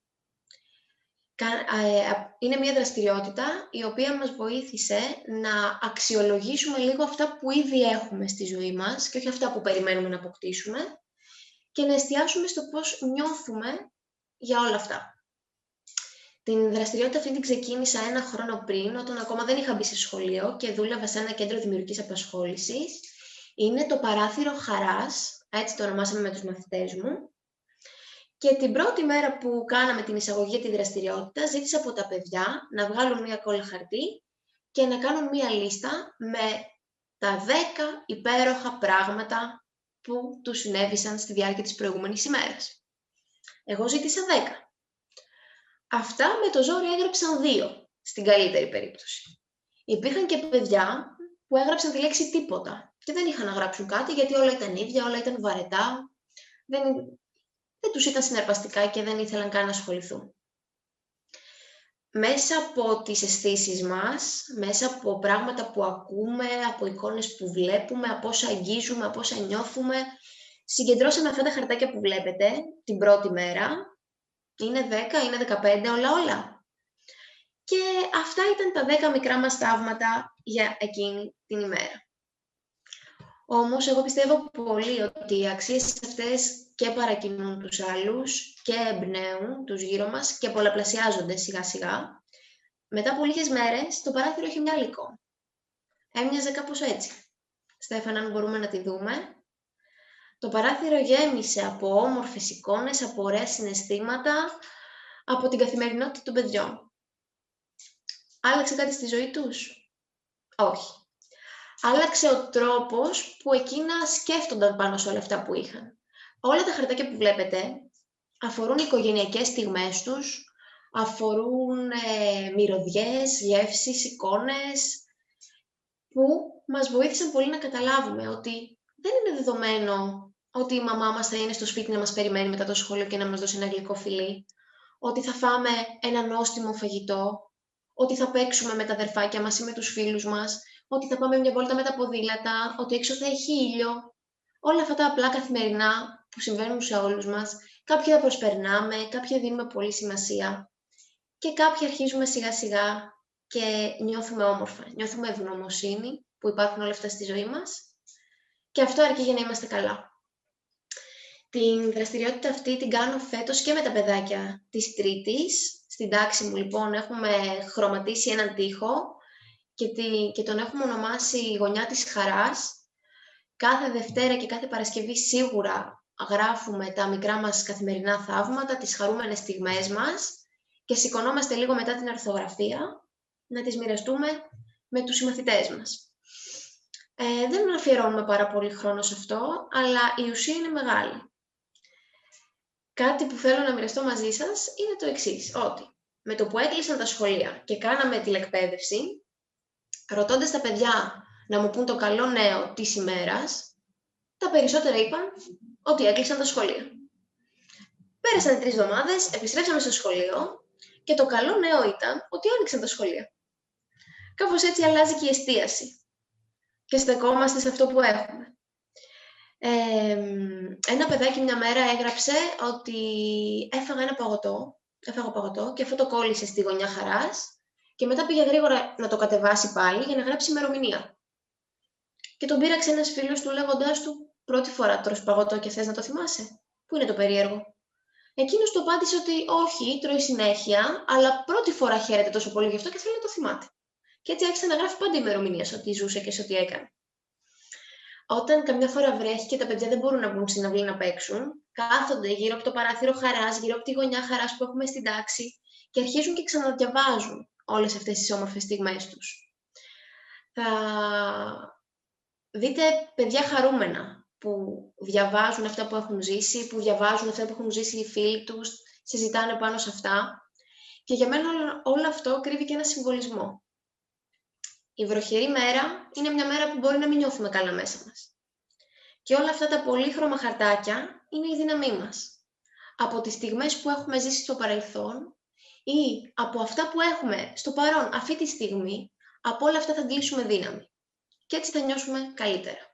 Ε, είναι μια δραστηριότητα η οποία μας βοήθησε να αξιολογήσουμε λίγο αυτά που ήδη έχουμε στη ζωή μας και όχι αυτά που περιμένουμε να αποκτήσουμε και να εστιάσουμε στο πώς νιώθουμε για όλα αυτά. Την δραστηριότητα αυτή την ξεκίνησα ένα χρόνο πριν, όταν ακόμα δεν είχα μπει σε σχολείο και δούλευα σε ένα κέντρο δημιουργικής απασχόλησης. Είναι το παράθυρο χαράς, έτσι το ονομάσαμε με τους μαθητές μου, και την πρώτη μέρα που κάναμε την εισαγωγή για τη δραστηριότητα, ζήτησα από τα παιδιά να βγάλουν μία κόλλα χαρτί και να κάνουν μία λίστα με τα 10 υπέροχα πράγματα που τους συνέβησαν στη διάρκεια της προηγούμενης ημέρας. Εγώ ζήτησα 10. Αυτά με το ζόρι έγραψαν 2, στην καλύτερη περίπτωση. Υπήρχαν και παιδιά που έγραψαν τη λέξη τίποτα και δεν είχαν να γράψουν κάτι γιατί όλα ήταν ίδια, όλα ήταν βαρετά. Δεν δεν τους ήταν συναρπαστικά και δεν ήθελαν καν να ασχοληθούν. μέσα από τις αισθήσεις μας, μέσα από πράγματα που ακούμε, από εικόνες που βλέπουμε, από όσα αγγίζουμε, από όσα νιώθουμε, συγκεντρώσαμε αυτά τα χαρτάκια που βλέπετε την πρώτη μέρα. Είναι 10, είναι 15, όλα όλα. Και αυτά ήταν τα 10 μικρά μας θαύματα για εκείνη την ημέρα. Όμως, εγώ πιστεύω πολύ ότι οι αξίες αυτές και παρακινούν τους άλλους και εμπνέουν τους γύρω μας και πολλαπλασιάζονται σιγά-σιγά. Μετά από λίγες μέρες, το παράθυρο έχει μια άλλη εικόνα. Έμοιαζε κάπως έτσι. Στέφανα, αν μπορούμε να τη δούμε. Το παράθυρο γέμισε από όμορφες εικόνες, από ωραία συναισθήματα, από την καθημερινότητα των παιδιών. Άλλαξε κάτι στη ζωή τους; Όχι άλλαξε ο τρόπος που εκείνα σκέφτονταν πάνω σε όλα αυτά που είχαν. Όλα τα χαρτάκια που βλέπετε αφορούν οικογενειακές στιγμές τους, αφορούν ε, μυρωδιές, γεύσεις, εικόνες, που μας βοήθησαν πολύ να καταλάβουμε ότι δεν είναι δεδομένο ότι η μαμά μας θα είναι στο σπίτι να μας περιμένει μετά το σχολείο και να μας δώσει ένα γλυκό φιλί, ότι θα φάμε ένα νόστιμο φαγητό, ότι θα παίξουμε με τα αδερφάκια μας ή με τους φίλους μας, ότι θα πάμε μια βόλτα με τα ποδήλατα, ότι έξω θα έχει ήλιο. Όλα αυτά τα απλά καθημερινά που συμβαίνουν σε όλους μας, κάποια τα προσπερνάμε, κάποια δίνουμε πολύ σημασία και κάποια αρχίζουμε σιγά σιγά και νιώθουμε όμορφα, νιώθουμε ευγνωμοσύνη που υπάρχουν όλα αυτά στη ζωή μας και αυτό αρκεί για να είμαστε καλά. Την δραστηριότητα αυτή την κάνω φέτος και με τα παιδάκια της Τρίτης. Στην τάξη μου λοιπόν έχουμε χρωματίσει έναν τοίχο και, και τον έχουμε ονομάσει η γωνιά της χαράς. Κάθε Δευτέρα και κάθε Παρασκευή σίγουρα γράφουμε τα μικρά μας καθημερινά θαύματα, τις χαρούμενες στιγμές μας και σηκωνόμαστε λίγο μετά την αρθογραφία να τις μοιραστούμε με τους συμμαθητές μας. Ε, δεν αφιερώνουμε πάρα πολύ χρόνο σε αυτό, αλλά η ουσία είναι μεγάλη. Κάτι που θέλω να μοιραστώ μαζί σας είναι το εξής, ότι με το που έκλεισαν τα σχολεία και κάναμε τηλεκπαίδευση, ρωτώντας τα παιδιά να μου πούν το καλό νέο της ημέρας, τα περισσότερα είπαν ότι έκλεισαν τα σχολεία. Πέρασαν τρεις εβδομάδες, επιστρέψαμε στο σχολείο και το καλό νέο ήταν ότι άνοιξαν τα σχολεία. Κάπως έτσι αλλάζει και η εστίαση και στεκόμαστε σε αυτό που έχουμε. Ε, ένα παιδάκι μια μέρα έγραψε ότι έφαγα ένα παγωτό, έφαγα παγωτό και αυτό το κόλλησε στη γωνιά χαράς και μετά πήγε γρήγορα να το κατεβάσει πάλι για να γράψει ημερομηνία. Και τον πήραξε ένας φίλος του λέγοντάς του: Πρώτη φορά τρως παγωτό και θες να το θυμάσαι; Πού είναι το περίεργο; Εκείνος του απάντησε ότι όχι, τρώει συνέχεια, αλλά πρώτη φορά χαίρεται τόσο πολύ γι' αυτό και θέλει να το θυμάται. Και έτσι άρχισε να γράφει πάντα ημερομηνίας σε ό,τι ζούσε και σε ό,τι έκανε. Όταν καμιά φορά βρέχει και τα παιδιά δεν μπορούν να βγουν στην αυλή να παίξουν, κάθονται γύρω από το παράθυρο χαράς, γύρω από τη γωνιά χαράς που έχουμε στην τάξη και αρχίζουν και ξαναδιαβάζουν όλες αυτές τις όμορφες στιγμές τους. Θα δείτε παιδιά χαρούμενα που διαβάζουν αυτά που έχουν ζήσει, που διαβάζουν αυτά που έχουν ζήσει οι φίλοι τους, συζητάνε πάνω σε αυτά. Και για μένα όλο αυτό κρύβει και ένα συμβολισμό. Η βροχερή μέρα είναι μια μέρα που μπορεί να μην νιώθουμε καλά μέσα μας. Και όλα αυτά τα πολύχρωμα χαρτάκια είναι η δύναμή μας. Από τις στιγμές που έχουμε ζήσει στο παρελθόν ή από αυτά που έχουμε στο παρόν αυτή τη στιγμή, από όλα αυτά θα αντλήσουμε δύναμη. Και έτσι θα νιώσουμε καλύτερα.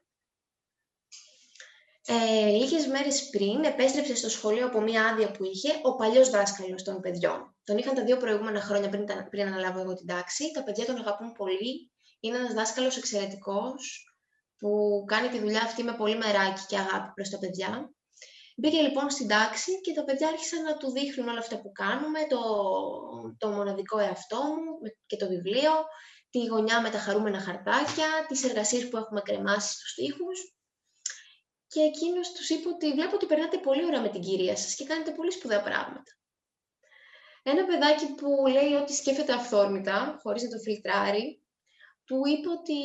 Ε, λίγες μέρες πριν επέστρεψε στο σχολείο από μία άδεια που είχε ο παλιός δάσκαλος των παιδιών. Τον είχαν τα δύο προηγούμενα χρόνια πριν, πριν αναλάβω εγώ την τάξη. Τα παιδιά τον αγαπούν πολύ. Είναι ένας δάσκαλος εξαιρετικός που κάνει τη δουλειά αυτή με πολύ μεράκι και αγάπη προς τα παιδιά. Μπήκε λοιπόν στην τάξη και τα παιδιά άρχισαν να του δείχνουν όλα αυτά που κάνουμε, το, το μοναδικό εαυτό μου και το βιβλίο, τη γωνιά με τα χαρούμενα χαρτάκια, τις εργασίες που έχουμε κρεμάσει στους τοίχους. Και εκείνος τους είπε ότι βλέπω ότι περνάτε πολύ ωραία με την κυρία σας και κάνετε πολύ σπουδαία πράγματα. Ένα παιδάκι που λέει ότι σκέφτεται αυθόρμητα, χωρίς να το φιλτράρει, του είπε ότι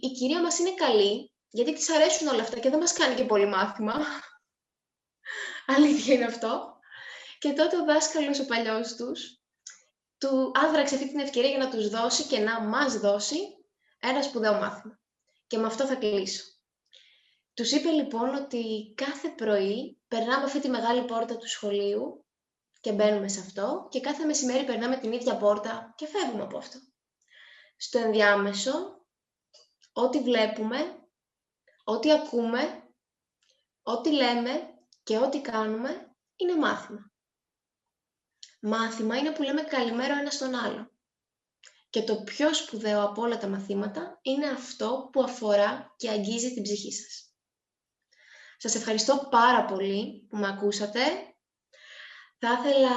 η κυρία μας είναι καλή, γιατί της αρέσουν όλα αυτά και δεν μας κάνει και πολύ μάθημα. [LAUGHS] Αλήθεια είναι αυτό. Και τότε ο δάσκαλος, ο παλιός τους, του άδραξε αυτή την ευκαιρία για να τους δώσει και να μας δώσει ένα σπουδαίο μάθημα. Και με αυτό θα κλείσω. Τους είπε λοιπόν ότι κάθε πρωί περνάμε αυτή τη μεγάλη πόρτα του σχολείου και μπαίνουμε σε αυτό και κάθε μεσημέρι περνάμε την ίδια πόρτα και φεύγουμε από αυτό. Στο ενδιάμεσο, ό,τι βλέπουμε, ό,τι ακούμε, ό,τι λέμε και ό,τι κάνουμε είναι μάθημα. Μάθημα είναι που λέμε καλημέρα ένας στον άλλο. Και το πιο σπουδαίο από όλα τα μαθήματα είναι αυτό που αφορά και αγγίζει την ψυχή σας. Σας ευχαριστώ πάρα πολύ που με ακούσατε. Θα ήθελα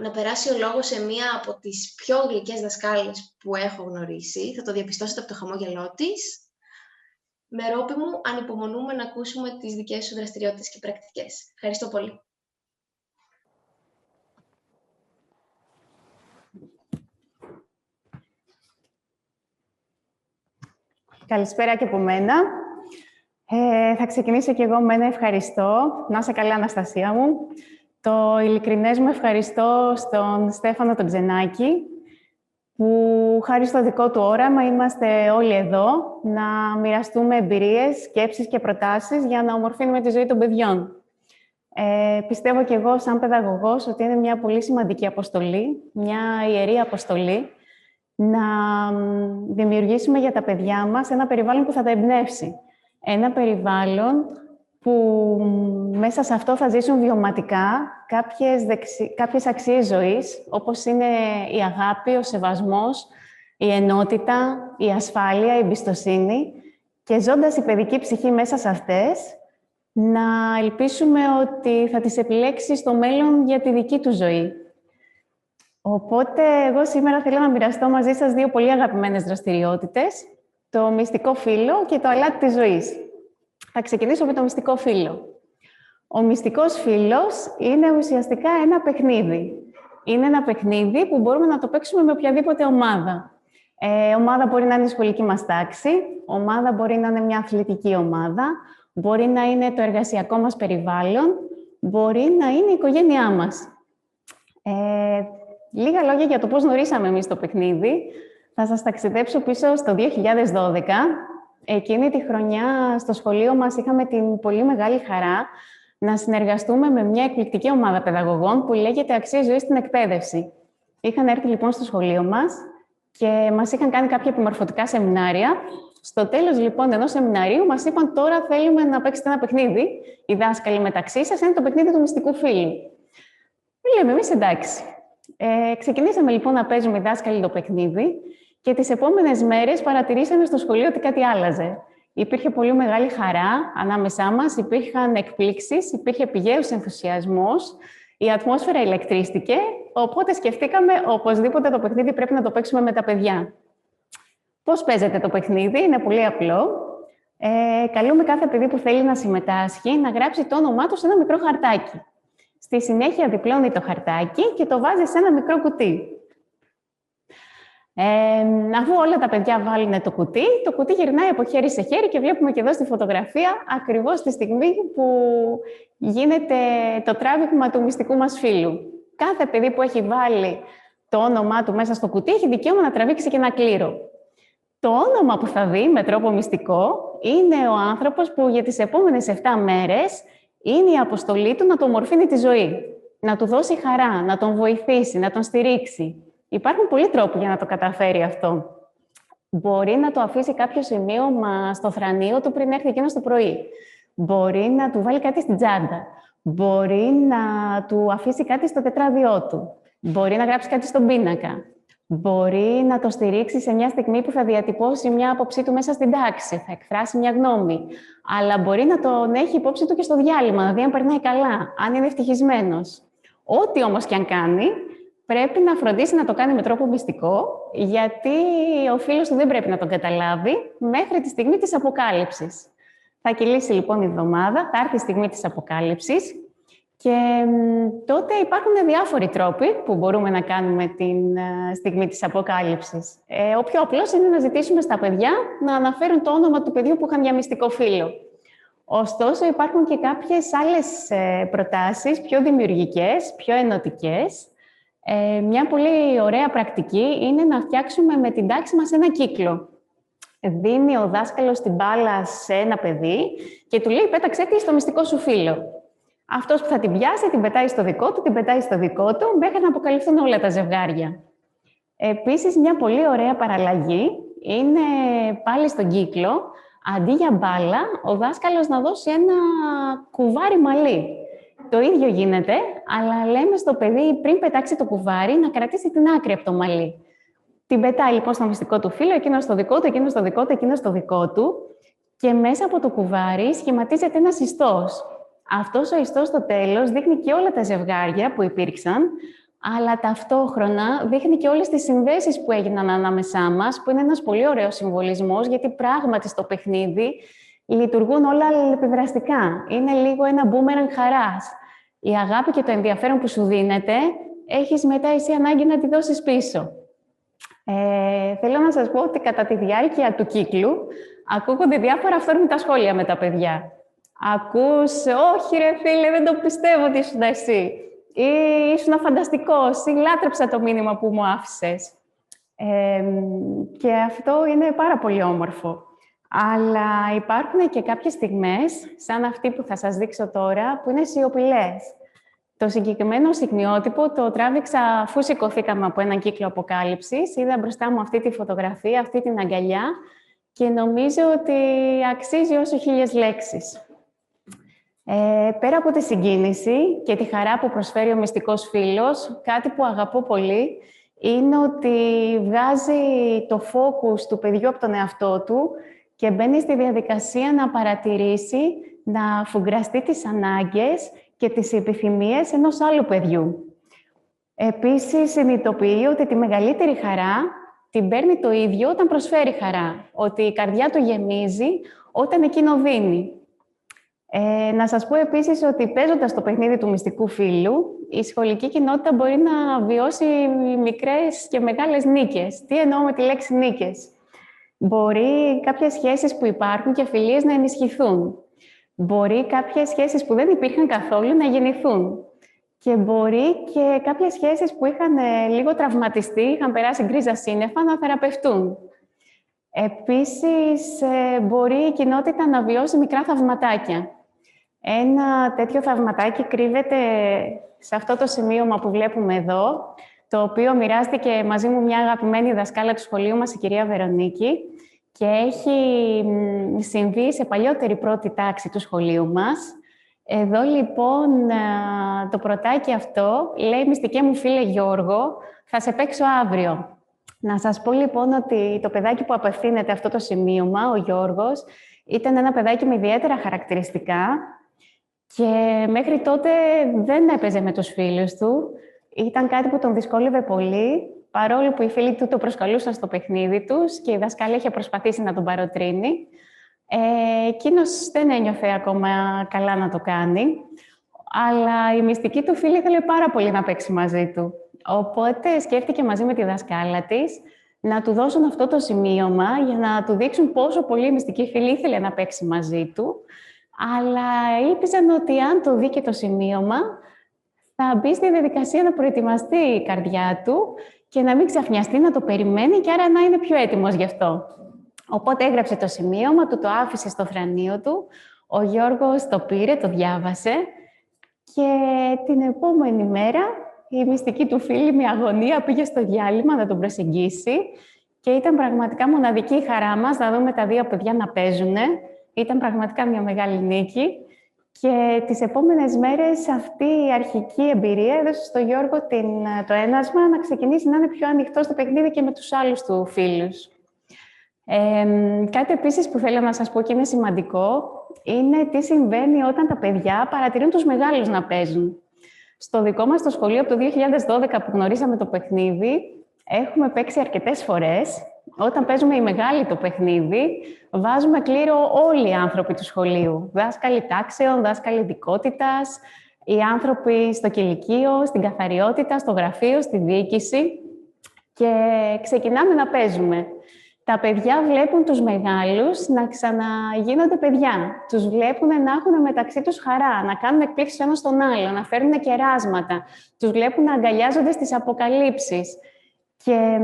να περάσει ο λόγος σε μία από τις πιο γλυκές δασκάλες που έχω γνωρίσει. Θα το διαπιστώσετε από το χαμόγελό της. Με ρόπι μου, ανυπομονούμε να ακούσουμε τις δικές σου δραστηριότητες και πρακτικές. Ευχαριστώ πολύ. Καλησπέρα και από μένα. Ε, θα ξεκινήσω και εγώ με ένα ευχαριστώ. Να είσαι καλά, Αναστασία μου. Το ειλικρινές μου ευχαριστώ στον Στέφανο τον Ξενάκη, που χάρη στο δικό του όραμα είμαστε όλοι εδώ να μοιραστούμε εμπειρίες, σκέψεις και προτάσεις για να ομορφύνουμε τη ζωή των παιδιών. Ε, πιστεύω και εγώ, σαν παιδαγωγός, ότι είναι μια πολύ σημαντική αποστολή, μια ιερή αποστολή, να δημιουργήσουμε για τα παιδιά μας ένα περιβάλλον που θα τα εμπνεύσει. Ένα περιβάλλον που μέσα σε αυτό θα ζήσουν βιωματικά κάποιες, δεξι... κάποιες αξίες ζωής, όπως είναι η αγάπη, ο σεβασμός, η ενότητα, η ασφάλεια, η εμπιστοσύνη και ζώντας η παιδική ψυχή μέσα σε αυτές, να ελπίσουμε ότι θα τις επιλέξεις στο μέλλον για τη δική του ζωή. Οπότε, εγώ σήμερα θέλω να μοιραστώ μαζί σας δύο πολύ αγαπημένες δραστηριότητες, το μυστικό φύλλο και το αλάτι της ζωής. Θα ξεκινήσω με το μυστικό φύλλο. Ο μυστικός φύλλος είναι ουσιαστικά ένα παιχνίδι. Είναι ένα παιχνίδι που μπορούμε να το παίξουμε με οποιαδήποτε ομάδα. Ε, ομάδα μπορεί να είναι η σχολική μας τάξη, ομάδα μπορεί να είναι μια αθλητική ομάδα, μπορεί να είναι το εργασιακό μας περιβάλλον, μπορεί να είναι η οικογένειά μας. Ε, λίγα λόγια για το πώς γνωρίσαμε εμείς το παιχνίδι. Θα σας ταξιδέψω πίσω στο 2012. Εκείνη τη χρονιά στο σχολείο μας είχαμε την πολύ μεγάλη χαρά να συνεργαστούμε με μια εκπληκτική ομάδα παιδαγωγών που λέγεται «Αξία ζωής στην εκπαίδευση». Είχαν έρθει λοιπόν στο σχολείο μας και μας είχαν κάνει κάποια επιμορφωτικά σεμινάρια. Στο τέλος λοιπόν ενός σεμιναρίου μας είπαν «Τώρα θέλουμε να παίξετε ένα παιχνίδι, οι δάσκαλοι μεταξύ σας, είναι το παιχνίδι του μυστικού φίλου». Λέμε εμείς εντάξει. Ε, ξεκινήσαμε λοιπόν να παίζουμε οι δάσκαλοι το παιχνίδι και τις επόμενες μέρες παρατηρήσαμε στο σχολείο ότι κάτι άλλαζε. Υπήρχε πολύ μεγάλη χαρά ανάμεσά μας, υπήρχαν εκπλήξεις, υπήρχε πηγαίος ενθουσιασμός, η ατμόσφαιρα ηλεκτρίστηκε, οπότε σκεφτήκαμε οπωσδήποτε το παιχνίδι πρέπει να το παίξουμε με τα παιδιά. Πώς παίζεται το παιχνίδι, είναι πολύ απλό. Ε, καλούμε κάθε παιδί που θέλει να συμμετάσχει να γράψει το όνομά του σε ένα μικρό χαρτάκι. Στη συνέχεια διπλώνει το χαρτάκι και το βάζει σε ένα μικρό κουτί. Ε, αφού όλα τα παιδιά βάλουν το κουτί, το κουτί γυρνάει από χέρι σε χέρι και βλέπουμε και εδώ στη φωτογραφία ακριβώς τη στιγμή που γίνεται το τράβηγμα του μυστικού μας φίλου. Κάθε παιδί που έχει βάλει το όνομά του μέσα στο κουτί έχει δικαίωμα να τραβήξει και ένα κλήρο. Το όνομα που θα δει με τρόπο μυστικό είναι ο άνθρωπος που για τις επόμενες 7 μέρες είναι η αποστολή του να του ομορφύνει τη ζωή, να του δώσει χαρά, να τον βοηθήσει, να τον στηρίξει. Υπάρχουν πολλοί τρόποι για να το καταφέρει αυτό. Μπορεί να το αφήσει κάποιο σημείωμα στο θρανίο του πριν έρθει εκείνος το πρωί. Μπορεί να του βάλει κάτι στην τσάντα. Μπορεί να του αφήσει κάτι στο τετράδιό του. Μπορεί να γράψει κάτι στον πίνακα. Μπορεί να το στηρίξει σε μια στιγμή που θα διατυπώσει μια άποψή του μέσα στην τάξη, θα εκφράσει μια γνώμη. Αλλά μπορεί να τον έχει υπόψη του και στο διάλειμμα, να δει αν περνάει καλά, αν είναι ευτυχισμένος. Ό,τι όμως και αν κάνει, πρέπει να φροντίσει να το κάνει με τρόπο μυστικό, γιατί ο φίλος του δεν πρέπει να τον καταλάβει μέχρι τη στιγμή της αποκάλυψης. Θα κυλήσει λοιπόν η εβδομάδα, θα έρθει η στιγμή της αποκάλυψης και τότε υπάρχουν διάφοροι τρόποι που μπορούμε να κάνουμε την ε, στιγμή της αποκάλυψης. Ε, ο πιο απλός είναι να ζητήσουμε στα παιδιά να αναφέρουν το όνομα του παιδιού που είχαν για μυστικό φίλο. Ωστόσο, υπάρχουν και κάποιες άλλες ε, προτάσεις, πιο δημιουργικές, πιο ενωτικές, ε, μια πολύ ωραία πρακτική είναι να φτιάξουμε με την τάξη μας ένα κύκλο. Δίνει ο δάσκαλος την μπάλα σε ένα παιδί και του λέει «Πέταξε τη στο μυστικό σου φύλλο». αυτός που θα την πιάσει, την πετάει στο δικό του, την πετάει στο δικό του, μέχρι να αποκαλυφθούν όλα τα ζευγάρια. Επίσης, μια πολύ ωραία παραλλαγή είναι πάλι στον κύκλο, αντί για μπάλα, ο δάσκαλος να δώσει ένα κουβάρι μαλλί. Το ίδιο γίνεται, αλλά λέμε στο παιδί πριν πετάξει το κουβάρι να κρατήσει την άκρη από το μαλλί. Την πετάει λοιπόν στο μυστικό του φίλο, εκείνο στο δικό του, εκείνο στο δικό του, εκείνο στο δικό του και μέσα από το κουβάρι σχηματίζεται ένας ιστός. Αυτός ο ιστός στο τέλος δείχνει και όλα τα ζευγάρια που υπήρξαν, αλλά ταυτόχρονα δείχνει και όλες τις συνδέσεις που έγιναν ανάμεσά μας, που είναι ένας πολύ ωραίος συμβολισμός, γιατί πράγματι στο παιχνίδι λειτουργούν όλα αλληλεπιδραστικά. Είναι λίγο ένα μπούμεραν χαράς. Η αγάπη και το ενδιαφέρον που σου δίνεται, έχεις μετά εσύ ανάγκη να τη δώσεις πίσω. Ε, θέλω να σας πω ότι κατά τη διάρκεια του κύκλου ακούγονται διάφορα αυθόρμητα σχόλια με τα παιδιά. Ακούς, όχι ρε φίλε, δεν το πιστεύω ότι ήσουν εσύ. Ή ήσουν φανταστικός, ή λάτρεψα το μήνυμα που μου άφησες. Ε, και αυτό είναι πάρα πολύ όμορφο. Αλλά υπάρχουν και κάποιες στιγμές, σαν αυτή που θα σας δείξω τώρα, που είναι σιωπηλές. Το συγκεκριμένο στιγμιότυπο το τράβηξα αφού σηκωθήκαμε από έναν κύκλο αποκάλυψης. Είδα μπροστά μου αυτή τη φωτογραφία, αυτή την αγκαλιά και νομίζω ότι αξίζει όσο χίλιες λέξεις. Ε, πέρα από τη συγκίνηση και τη χαρά που προσφέρει ο μυστικός φίλος, κάτι που αγαπώ πολύ είναι ότι βγάζει το φόκους του παιδιού από τον εαυτό του και μπαίνει στη διαδικασία να παρατηρήσει, να φουγκραστεί τις ανάγκες και τις επιθυμίες ενός άλλου παιδιού. Επίσης, συνειδητοποιεί ότι τη μεγαλύτερη χαρά την παίρνει το ίδιο όταν προσφέρει χαρά, ότι η καρδιά του γεμίζει όταν εκείνο δίνει. Ε, να σας πω επίσης ότι παίζοντας το παιχνίδι του μυστικού φίλου, η σχολική κοινότητα μπορεί να βιώσει μικρές και μεγάλες νίκες. Τι εννοώ με τη λέξη νίκες; Μπορεί κάποιες σχέσεις που υπάρχουν και φιλίες να ενισχυθούν. Μπορεί κάποιες σχέσεις που δεν υπήρχαν καθόλου να γεννηθούν. Και μπορεί και κάποιες σχέσεις που είχαν ε, λίγο τραυματιστεί, είχαν περάσει γκρίζα σύννεφα, να θεραπευτούν. Επίσης, ε, μπορεί η κοινότητα να βιώσει μικρά θαυματάκια. Ένα τέτοιο θαυματάκι κρύβεται σε αυτό το σημείωμα που βλέπουμε εδώ, το οποίο μοιράστηκε μαζί μου μια αγαπημένη δασκάλα του σχολείου μας, η κυρία Βερονίκη, και έχει συμβεί σε παλιότερη πρώτη τάξη του σχολείου μας. Εδώ λοιπόν το πρωτάκι αυτό λέει «Μυστικέ μου φίλε Γιώργο, θα σε παίξω αύριο». Να σας πω λοιπόν ότι το παιδάκι που απευθύνεται αυτό το σημείωμα, ο Γιώργος, ήταν ένα παιδάκι με ιδιαίτερα χαρακτηριστικά και μέχρι τότε δεν έπαιζε με τους φίλους του. Ήταν κάτι που τον δυσκόλευε πολύ παρόλο που οι φίλοι του το προσκαλούσαν στο παιχνίδι τους και η δασκάλα είχε προσπαθήσει να τον παροτρύνει, ε, εκείνος δεν ένιωθε ακόμα καλά να το κάνει, αλλά η μυστική του φίλη ήθελε πάρα πολύ να παίξει μαζί του. Οπότε σκέφτηκε μαζί με τη δασκάλα της να του δώσουν αυτό το σημείωμα για να του δείξουν πόσο πολύ η μυστική φίλη ήθελε να παίξει μαζί του, αλλά ήλπιζαν ότι αν το δει και το σημείωμα, θα μπει στη διαδικασία να προετοιμαστεί η καρδιά του και να μην ξαφνιαστεί να το περιμένει και άρα να είναι πιο έτοιμος γι' αυτό. Οπότε έγραψε το σημείωμα, του το άφησε στο θρανίο του, ο Γιώργος το πήρε, το διάβασε και την επόμενη μέρα η μυστική του φίλη με αγωνία πήγε στο διάλειμμα να τον προσεγγίσει και ήταν πραγματικά μοναδική η χαρά μας να δούμε τα δύο παιδιά να παίζουν. Ήταν πραγματικά μια μεγάλη νίκη. Και τις επόμενες μέρες αυτή η αρχική εμπειρία έδωσε στο Γιώργο την, το ένασμα να ξεκινήσει να είναι πιο ανοιχτό στο παιχνίδι και με τους άλλους του φίλους. Ε, κάτι επίσης που θέλω να σας πω και είναι σημαντικό είναι τι συμβαίνει όταν τα παιδιά παρατηρούν τους μεγάλους να παίζουν. Στο δικό μας το σχολείο από το 2012 που γνωρίσαμε το παιχνίδι, έχουμε παίξει αρκετές φορές όταν παίζουμε η μεγάλη το παιχνίδι, βάζουμε κλήρο όλοι οι άνθρωποι του σχολείου. Δάσκαλοι τάξεων, δάσκαλοι ειδικότητας, οι άνθρωποι στο κηλικείο, στην καθαριότητα, στο γραφείο, στη διοίκηση και ξεκινάμε να παίζουμε. Τα παιδιά βλέπουν τους μεγάλους να ξαναγίνονται παιδιά. Τους βλέπουν να έχουν μεταξύ τους χαρά, να κάνουν εκπλήξεις ένας στον άλλο, να φέρνουν κεράσματα. Τους βλέπουν να αγκαλιάζονται στις αποκαλύψεις. Και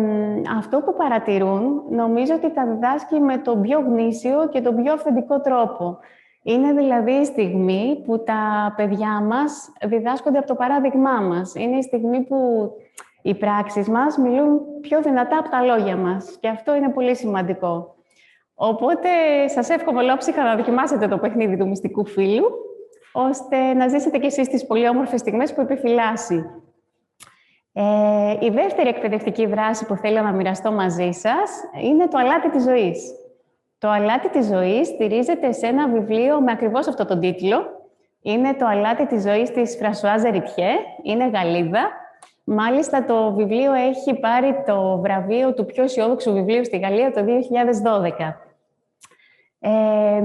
αυτό που παρατηρούν, νομίζω ότι τα διδάσκει με τον πιο γνήσιο και τον πιο αυθεντικό τρόπο. Είναι δηλαδή η στιγμή που τα παιδιά μας διδάσκονται από το παράδειγμά μας. Είναι η στιγμή που οι πράξεις μας μιλούν πιο δυνατά από τα λόγια μας. Και αυτό είναι πολύ σημαντικό. Οπότε, σας εύχομαι ολόψυχα να δοκιμάσετε το παιχνίδι του μυστικού φίλου, ώστε να ζήσετε κι εσείς τις πολύ όμορφες στιγμές που επιφυλάσσει. Ε, η δεύτερη εκπαιδευτική δράση που θέλω να μοιραστώ μαζί σας είναι το αλάτι της ζωής. Το αλάτι της ζωής στηρίζεται σε ένα βιβλίο με ακριβώς αυτό τον τίτλο. Είναι το αλάτι της ζωής της Φρασουάζ Ριτιέ. Είναι Γαλλίδα. Μάλιστα, το βιβλίο έχει πάρει το βραβείο του πιο αισιόδοξου βιβλίου στη Γαλλία το 2012. Ε,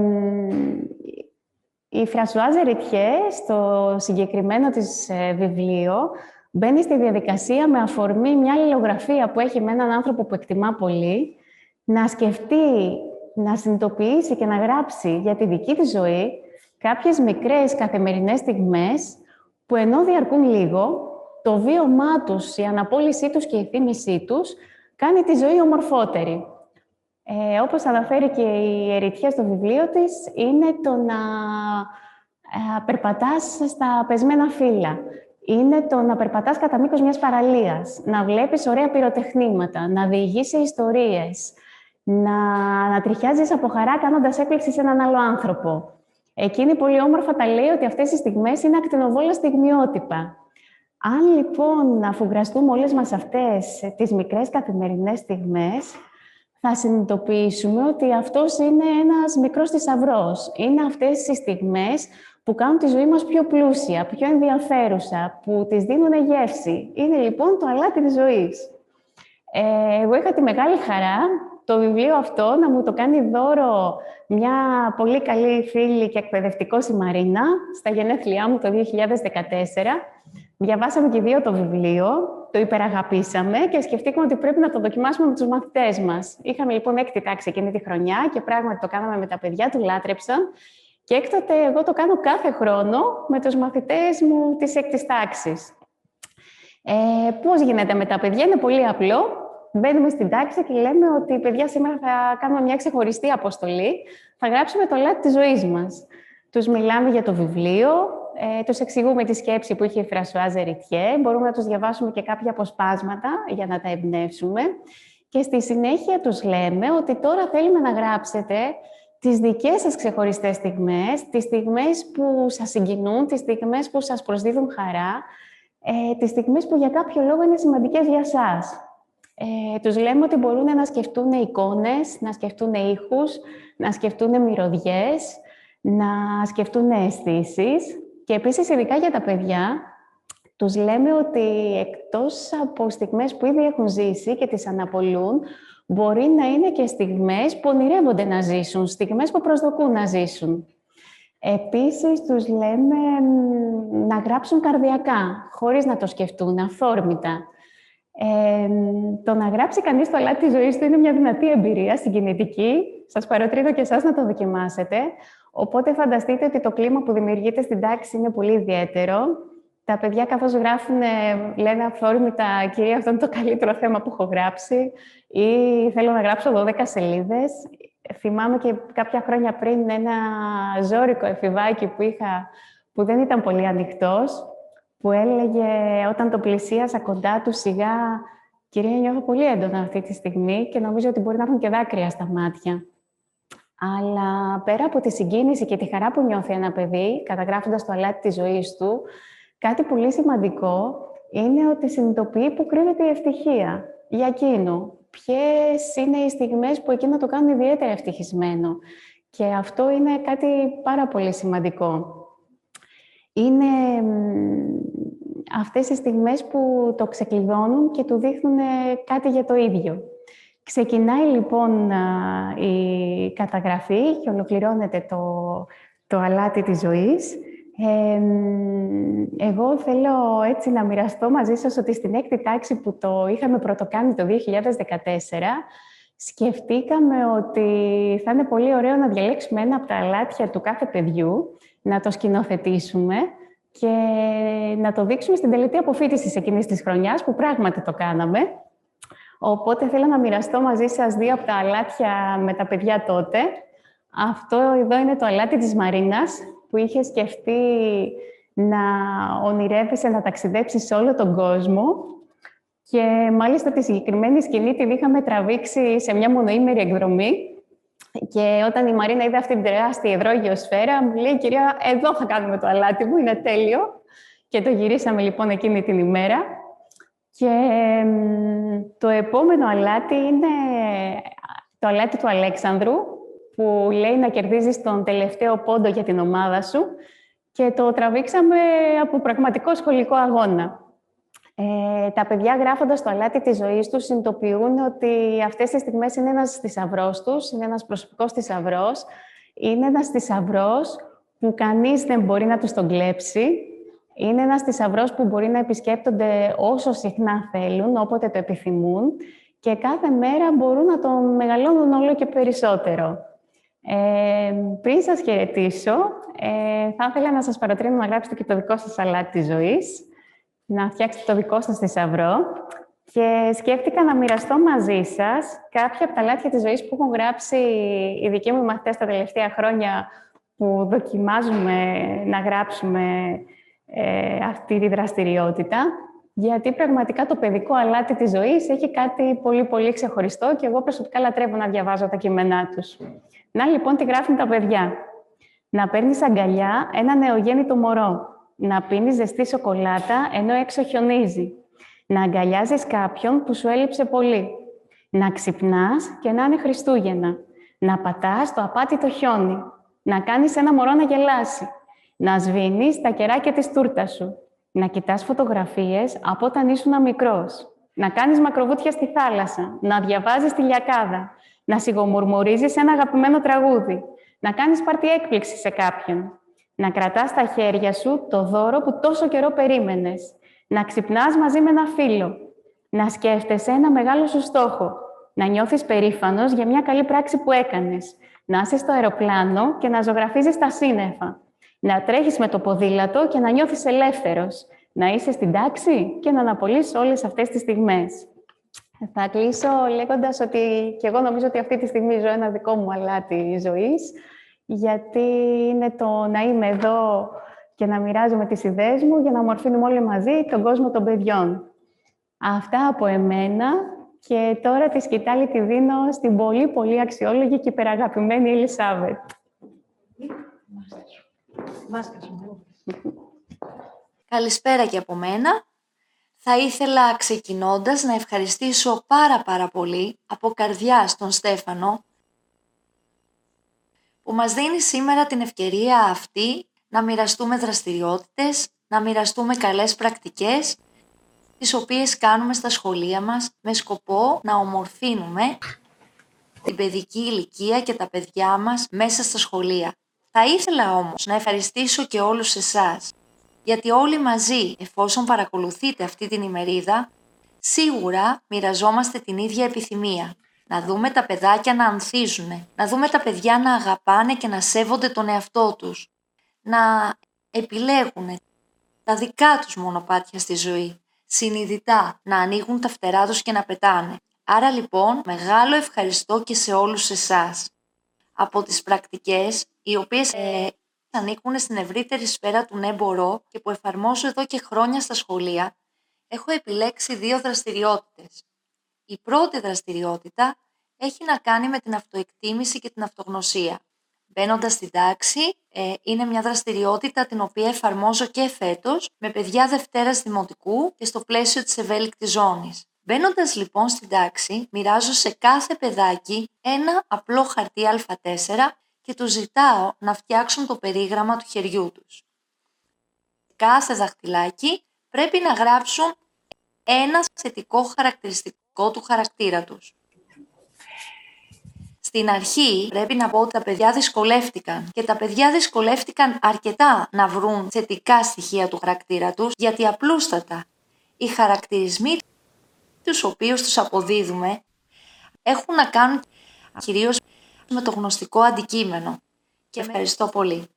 η Φρασουάζ Ριτιέ, στο συγκεκριμένο της ε, βιβλίο, μπαίνει στη διαδικασία με αφορμή μια αλληλογραφία που έχει με έναν άνθρωπο που εκτιμά πολύ, να σκεφτεί να συνειδητοποιήσει και να γράψει για τη δική της ζωή κάποιες μικρές καθημερινές στιγμές που ενώ διαρκούν λίγο, το βίωμά τους, η αναπόλυσή τους και η θύμησή τους κάνει τη ζωή ομορφότερη. Ε, όπως αναφέρει και η Ερητιά στο βιβλίο της, είναι το να ε, περπατάς στα πεσμένα φύλλα. Είναι το να περπατάς κατά μήκος μιας παραλίας, να βλέπεις ωραία πυροτεχνήματα, να διηγήσει ιστορίες, να, να τριχιάζεις από χαρά κάνοντας έκπληξη σε έναν άλλο άνθρωπο. Εκείνη πολύ όμορφα τα λέει ότι αυτές οι στιγμές είναι ακτινοβόλα στιγμιότυπα. Αν λοιπόν αφουγκραστούμε όλες μας αυτές τις μικρές καθημερινές στιγμές, θα συνειδητοποιήσουμε ότι αυτός είναι ένας μικρός θησαυρός. Είναι αυτές οι στιγμές που κάνουν τη ζωή μας πιο πλούσια, πιο ενδιαφέρουσα, που τις δίνουν γεύση. Είναι λοιπόν το αλάτι της ζωής. Ε, εγώ είχα τη μεγάλη χαρά το βιβλίο αυτό να μου το κάνει δώρο μια πολύ καλή φίλη και εκπαιδευτικό η Μαρίνα στα γενέθλιά μου το 2014. Διαβάσαμε και δύο το βιβλίο, το υπεραγαπήσαμε και σκεφτήκαμε ότι πρέπει να το δοκιμάσουμε με τους μαθητές μας. Είχαμε λοιπόν έκτη τάξη εκείνη τη χρονιά και πράγματι το κάναμε με τα παιδιά, του λάτρεψαν. Και έκτοτε εγώ το κάνω κάθε χρόνο με τους μαθητές μου της έκτης τάξης. Ε, πώς γίνεται με τα παιδιά, είναι πολύ απλό μπαίνουμε στην τάξη και λέμε ότι παιδιά σήμερα θα κάνουμε μια ξεχωριστή αποστολή. Θα γράψουμε το λάθη της ζωής μας. Τους μιλάμε για το βιβλίο, ε, τους εξηγούμε τη σκέψη που είχε η Φρασουάζ Ριτιέ, μπορούμε να τους διαβάσουμε και κάποια αποσπάσματα για να τα εμπνεύσουμε και στη συνέχεια τους λέμε ότι τώρα θέλουμε να γράψετε τις δικές σας ξεχωριστές στιγμές, τις στιγμές που σας συγκινούν, τις στιγμές που σας προσδίδουν χαρά, ε, τις στιγμές που για κάποιο λόγο είναι σημαντικές για σας. Ε, τους λέμε ότι μπορούν να σκεφτούν εικόνες, να σκεφτούν ήχους, να σκεφτούν μυρωδιές, να σκεφτούν αισθήσεις. Και επίσης, ειδικά για τα παιδιά, τους λέμε ότι εκτός από στιγμές που ήδη έχουν ζήσει και τις αναπολούν, μπορεί να είναι και στιγμές που ονειρεύονται να ζήσουν, στιγμές που προσδοκούν να ζήσουν. Επίσης, τους λέμε να γράψουν καρδιακά, χωρίς να το σκεφτούν, αφόρμητα. Ε, το να γράψει κανείς το αλάτι της ζωής του είναι μια δυνατή εμπειρία συγκινητική. Σας παροτρύνω και εσάς να το δοκιμάσετε. Οπότε φανταστείτε ότι το κλίμα που δημιουργείται στην τάξη είναι πολύ ιδιαίτερο. Τα παιδιά καθώς γράφουν, λένε αφόρμητα «Κυρία, αυτό είναι το καλύτερο θέμα που έχω γράψει» ή «Θέλω να γράψω 12 σελίδες». Θυμάμαι και κάποια χρόνια πριν ένα ζώρικο εφηβάκι που είχα, που δεν ήταν πολύ ανοιχτός, που έλεγε όταν το πλησίασα κοντά του σιγά «Κυρία, νιώθω πολύ έντονα αυτή τη στιγμή και νομίζω ότι μπορεί να έχουν και δάκρυα στα μάτια». Αλλά πέρα από τη συγκίνηση και τη χαρά που νιώθει ένα παιδί, καταγράφοντας το αλάτι της ζωής του, κάτι πολύ σημαντικό είναι ότι συνειδητοποιεί που κρύβεται η ευτυχία για εκείνο. Ποιες είναι οι στιγμές που εκείνο το κάνουν ιδιαίτερα ευτυχισμένο. Και αυτό είναι κάτι πάρα πολύ σημαντικό είναι αυτές οι στιγμές που το ξεκλειδώνουν και του δείχνουν κάτι για το ίδιο. Ξεκινάει λοιπόν η καταγραφή και ολοκληρώνεται το, το αλάτι της ζωής. Εγώ θέλω έτσι να μοιραστώ μαζί σας ότι στην έκτη τάξη που το είχαμε πρωτοκάνει το 2014, σκεφτήκαμε ότι θα είναι πολύ ωραίο να διαλέξουμε ένα από τα αλάτια του κάθε παιδιού να το σκηνοθετήσουμε και να το δείξουμε στην τελετή αποφύτησης εκείνης της χρονιάς, που πράγματι το κάναμε. Οπότε θέλω να μοιραστώ μαζί σας δύο από τα αλάτια με τα παιδιά τότε. Αυτό εδώ είναι το αλάτι της Μαρίνας, που είχε σκεφτεί να ονειρεύεσαι να ταξιδέψεις σε όλο τον κόσμο και μάλιστα τη συγκεκριμένη σκηνή την είχαμε τραβήξει σε μια μονοήμερη εκδρομή και όταν η Μαρίνα είδε αυτή την τεράστια υδρόγειο σφαίρα, μου λέει «Κυρία, εδώ θα κάνουμε το αλάτι μου, είναι τέλειο». Και το γυρίσαμε λοιπόν εκείνη την ημέρα. Και το επόμενο αλάτι είναι το αλάτι του Αλέξανδρου, που λέει να κερδίζεις τον τελευταίο πόντο για την ομάδα σου και το τραβήξαμε από πραγματικό σχολικό αγώνα. Ε, τα παιδιά γράφοντας το αλάτι της ζωής τους συνειδητοποιούν ότι αυτές τις στιγμές είναι ένας θησαυρός τους, είναι ένας προσωπικός θησαυρός, είναι ένας θησαυρός που κανείς δεν μπορεί να τους τον κλέψει, είναι ένας θησαυρός που μπορεί να επισκέπτονται όσο συχνά θέλουν, όποτε το επιθυμούν και κάθε μέρα μπορούν να τον μεγαλώνουν όλο και περισσότερο. Ε, πριν σας χαιρετήσω, ε, θα ήθελα να σας παροτρύνω να γράψετε και το δικό σας αλάτι της ζωής, να φτιάξετε το δικό σας θησαυρό και σκέφτηκα να μοιραστώ μαζί σας κάποια από τα αλάτια της ζωής που έχουν γράψει οι δικοί μου μαθητές τα τελευταία χρόνια που δοκιμάζουμε να γράψουμε ε, αυτή τη δραστηριότητα, γιατί πραγματικά το παιδικό αλάτι της ζωής έχει κάτι πολύ πολύ ξεχωριστό και εγώ προσωπικά λατρεύω να διαβάζω τα κείμενά τους. Να λοιπόν τι γράφουν τα παιδιά. Να παίρνεις αγκαλιά ένα νεογέννητο μωρό. Να πίνεις ζεστή σοκολάτα ενώ έξω χιονίζει. Να αγκαλιάζεις κάποιον που σου έλειψε πολύ. Να ξυπνάς και να είναι Χριστούγεννα. Να πατάς το απάτητο χιόνι. Να κάνεις ένα μωρό να γελάσει. Να σβήνεις τα κεράκια της τούρτας σου. Να κοιτάς φωτογραφίες από όταν ήσουν μικρός. Να κάνεις μακροβούτια στη θάλασσα. Να διαβάζεις τη λιακάδα να σιγομουρμουρίζεις ένα αγαπημένο τραγούδι, να κάνεις πάρτι έκπληξη σε κάποιον, να κρατάς στα χέρια σου το δώρο που τόσο καιρό περίμενες, να ξυπνάς μαζί με ένα φίλο, να σκέφτεσαι ένα μεγάλο σου στόχο, να νιώθεις περήφανος για μια καλή πράξη που έκανες, να είσαι στο αεροπλάνο και να ζωγραφίζεις τα σύννεφα, να τρέχεις με το ποδήλατο και να νιώθεις ελεύθερος, να είσαι στην τάξη και να αναπολύσεις όλες αυτές τις στιγμές. Θα κλείσω λέγοντας ότι και εγώ νομίζω ότι αυτή τη στιγμή ζω ένα δικό μου αλάτι ζωής, γιατί είναι το να είμαι εδώ και να μοιράζομαι τις ιδέες μου για να ομορφύνουμε όλοι μαζί τον κόσμο των παιδιών. Αυτά από εμένα και τώρα τη σκητάλη τη δίνω στην πολύ πολύ αξιόλογη και υπεραγαπημένη Ελισάβετ. Καλησπέρα και από μένα. Θα ήθελα ξεκινώντας να ευχαριστήσω πάρα πάρα πολύ από καρδιά στον Στέφανο που μας δίνει σήμερα την ευκαιρία αυτή να μοιραστούμε δραστηριότητες, να μοιραστούμε καλές πρακτικές τις οποίες κάνουμε στα σχολεία μας με σκοπό να ομορφύνουμε την παιδική ηλικία και τα παιδιά μας μέσα στα σχολεία. Θα ήθελα όμως να ευχαριστήσω και όλους εσάς γιατί όλοι μαζί, εφόσον παρακολουθείτε αυτή την ημερίδα, σίγουρα μοιραζόμαστε την ίδια επιθυμία. Να δούμε τα παιδάκια να ανθίζουν, να δούμε τα παιδιά να αγαπάνε και να σέβονται τον εαυτό τους, να επιλέγουν τα δικά τους μονοπάτια στη ζωή, συνειδητά να ανοίγουν τα φτερά τους και να πετάνε. Άρα λοιπόν μεγάλο ευχαριστώ και σε όλους εσάς. Από τις πρακτικές, οι οποίες ε, ανήκουν στην ευρύτερη σφαίρα του ναι μπορώ και που εφαρμόζω εδώ και χρόνια στα σχολεία, έχω επιλέξει δύο δραστηριότητες. Η πρώτη δραστηριότητα έχει να κάνει με την αυτοεκτίμηση και την αυτογνωσία. Μπαίνοντας στην τάξη, ε, είναι μια δραστηριότητα την οποία εφαρμόζω και φέτος με παιδιά Δευτέρα Δημοτικού και στο πλαίσιο της ευέλικτης ζώνης. Μπαίνοντας λοιπόν στην τάξη, μοιράζω σε κάθε παιδάκι ένα απλό χαρτί Α4 και τους ζητάω να φτιάξουν το περίγραμμα του χεριού τους. Κάθε δαχτυλάκι πρέπει να γράψουν ένα θετικό χαρακτηριστικό του χαρακτήρα τους. Στην αρχή πρέπει να πω ότι τα παιδιά δυσκολεύτηκαν και τα παιδιά δυσκολεύτηκαν αρκετά να βρουν θετικά στοιχεία του χαρακτήρα τους γιατί απλούστατα οι χαρακτηρισμοί τους οποίους τους αποδίδουμε έχουν να κάνουν κυρίως με το γνωστικό αντικείμενο. Και ευχαριστώ πολύ.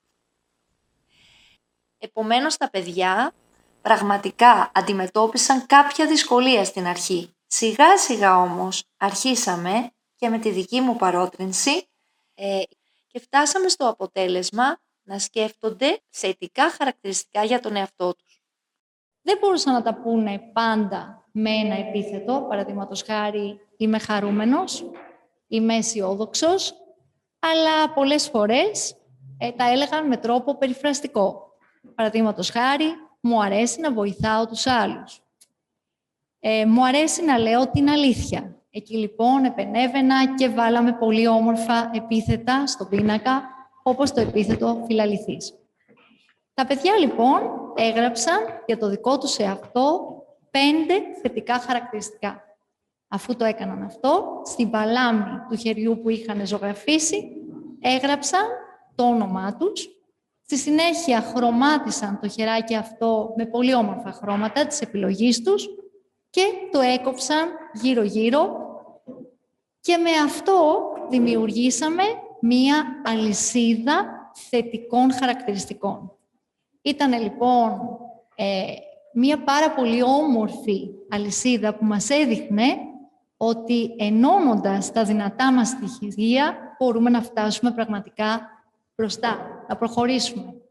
Επομένως τα παιδιά πραγματικά αντιμετώπισαν κάποια δυσκολία στην αρχή. Σιγά σιγά όμως αρχίσαμε και με τη δική μου παρότρινση ε, και φτάσαμε στο αποτέλεσμα να σκέφτονται θετικά χαρακτηριστικά για τον εαυτό τους. Δεν μπορούσαν να τα πούνε πάντα με ένα επίθετο, παραδείγματος χάρη είμαι χαρούμενος, είμαι αισιόδοξος, αλλά πολλές φορές ε, τα έλεγαν με τρόπο περιφραστικό. Παραδείγματος χάρη, μου αρέσει να βοηθάω τους άλλους. Ε, μου αρέσει να λέω την αλήθεια. Εκεί λοιπόν επενέβαινα και βάλαμε πολύ όμορφα επίθετα στον πίνακα, όπως το επίθετο φιλαληθής. Τα παιδιά λοιπόν έγραψαν για το δικό τους εαυτό πέντε θετικά χαρακτηριστικά. Αφού το έκαναν αυτό, στην παλάμη του χεριού που είχαν ζωγραφίσει, έγραψαν το όνομά τους. Στη συνέχεια χρωμάτισαν το χεράκι αυτό με πολύ όμορφα χρώματα της επιλογής τους και το έκοψαν γύρω-γύρω και με αυτό δημιουργήσαμε μία αλυσίδα θετικών χαρακτηριστικών. Ήταν λοιπόν ε, μία πάρα πολύ όμορφη αλυσίδα που μας έδειχνε ότι ενώνοντας τα δυνατά μας στοιχεία μπορούμε να φτάσουμε πραγματικά μπροστά, να προχωρήσουμε.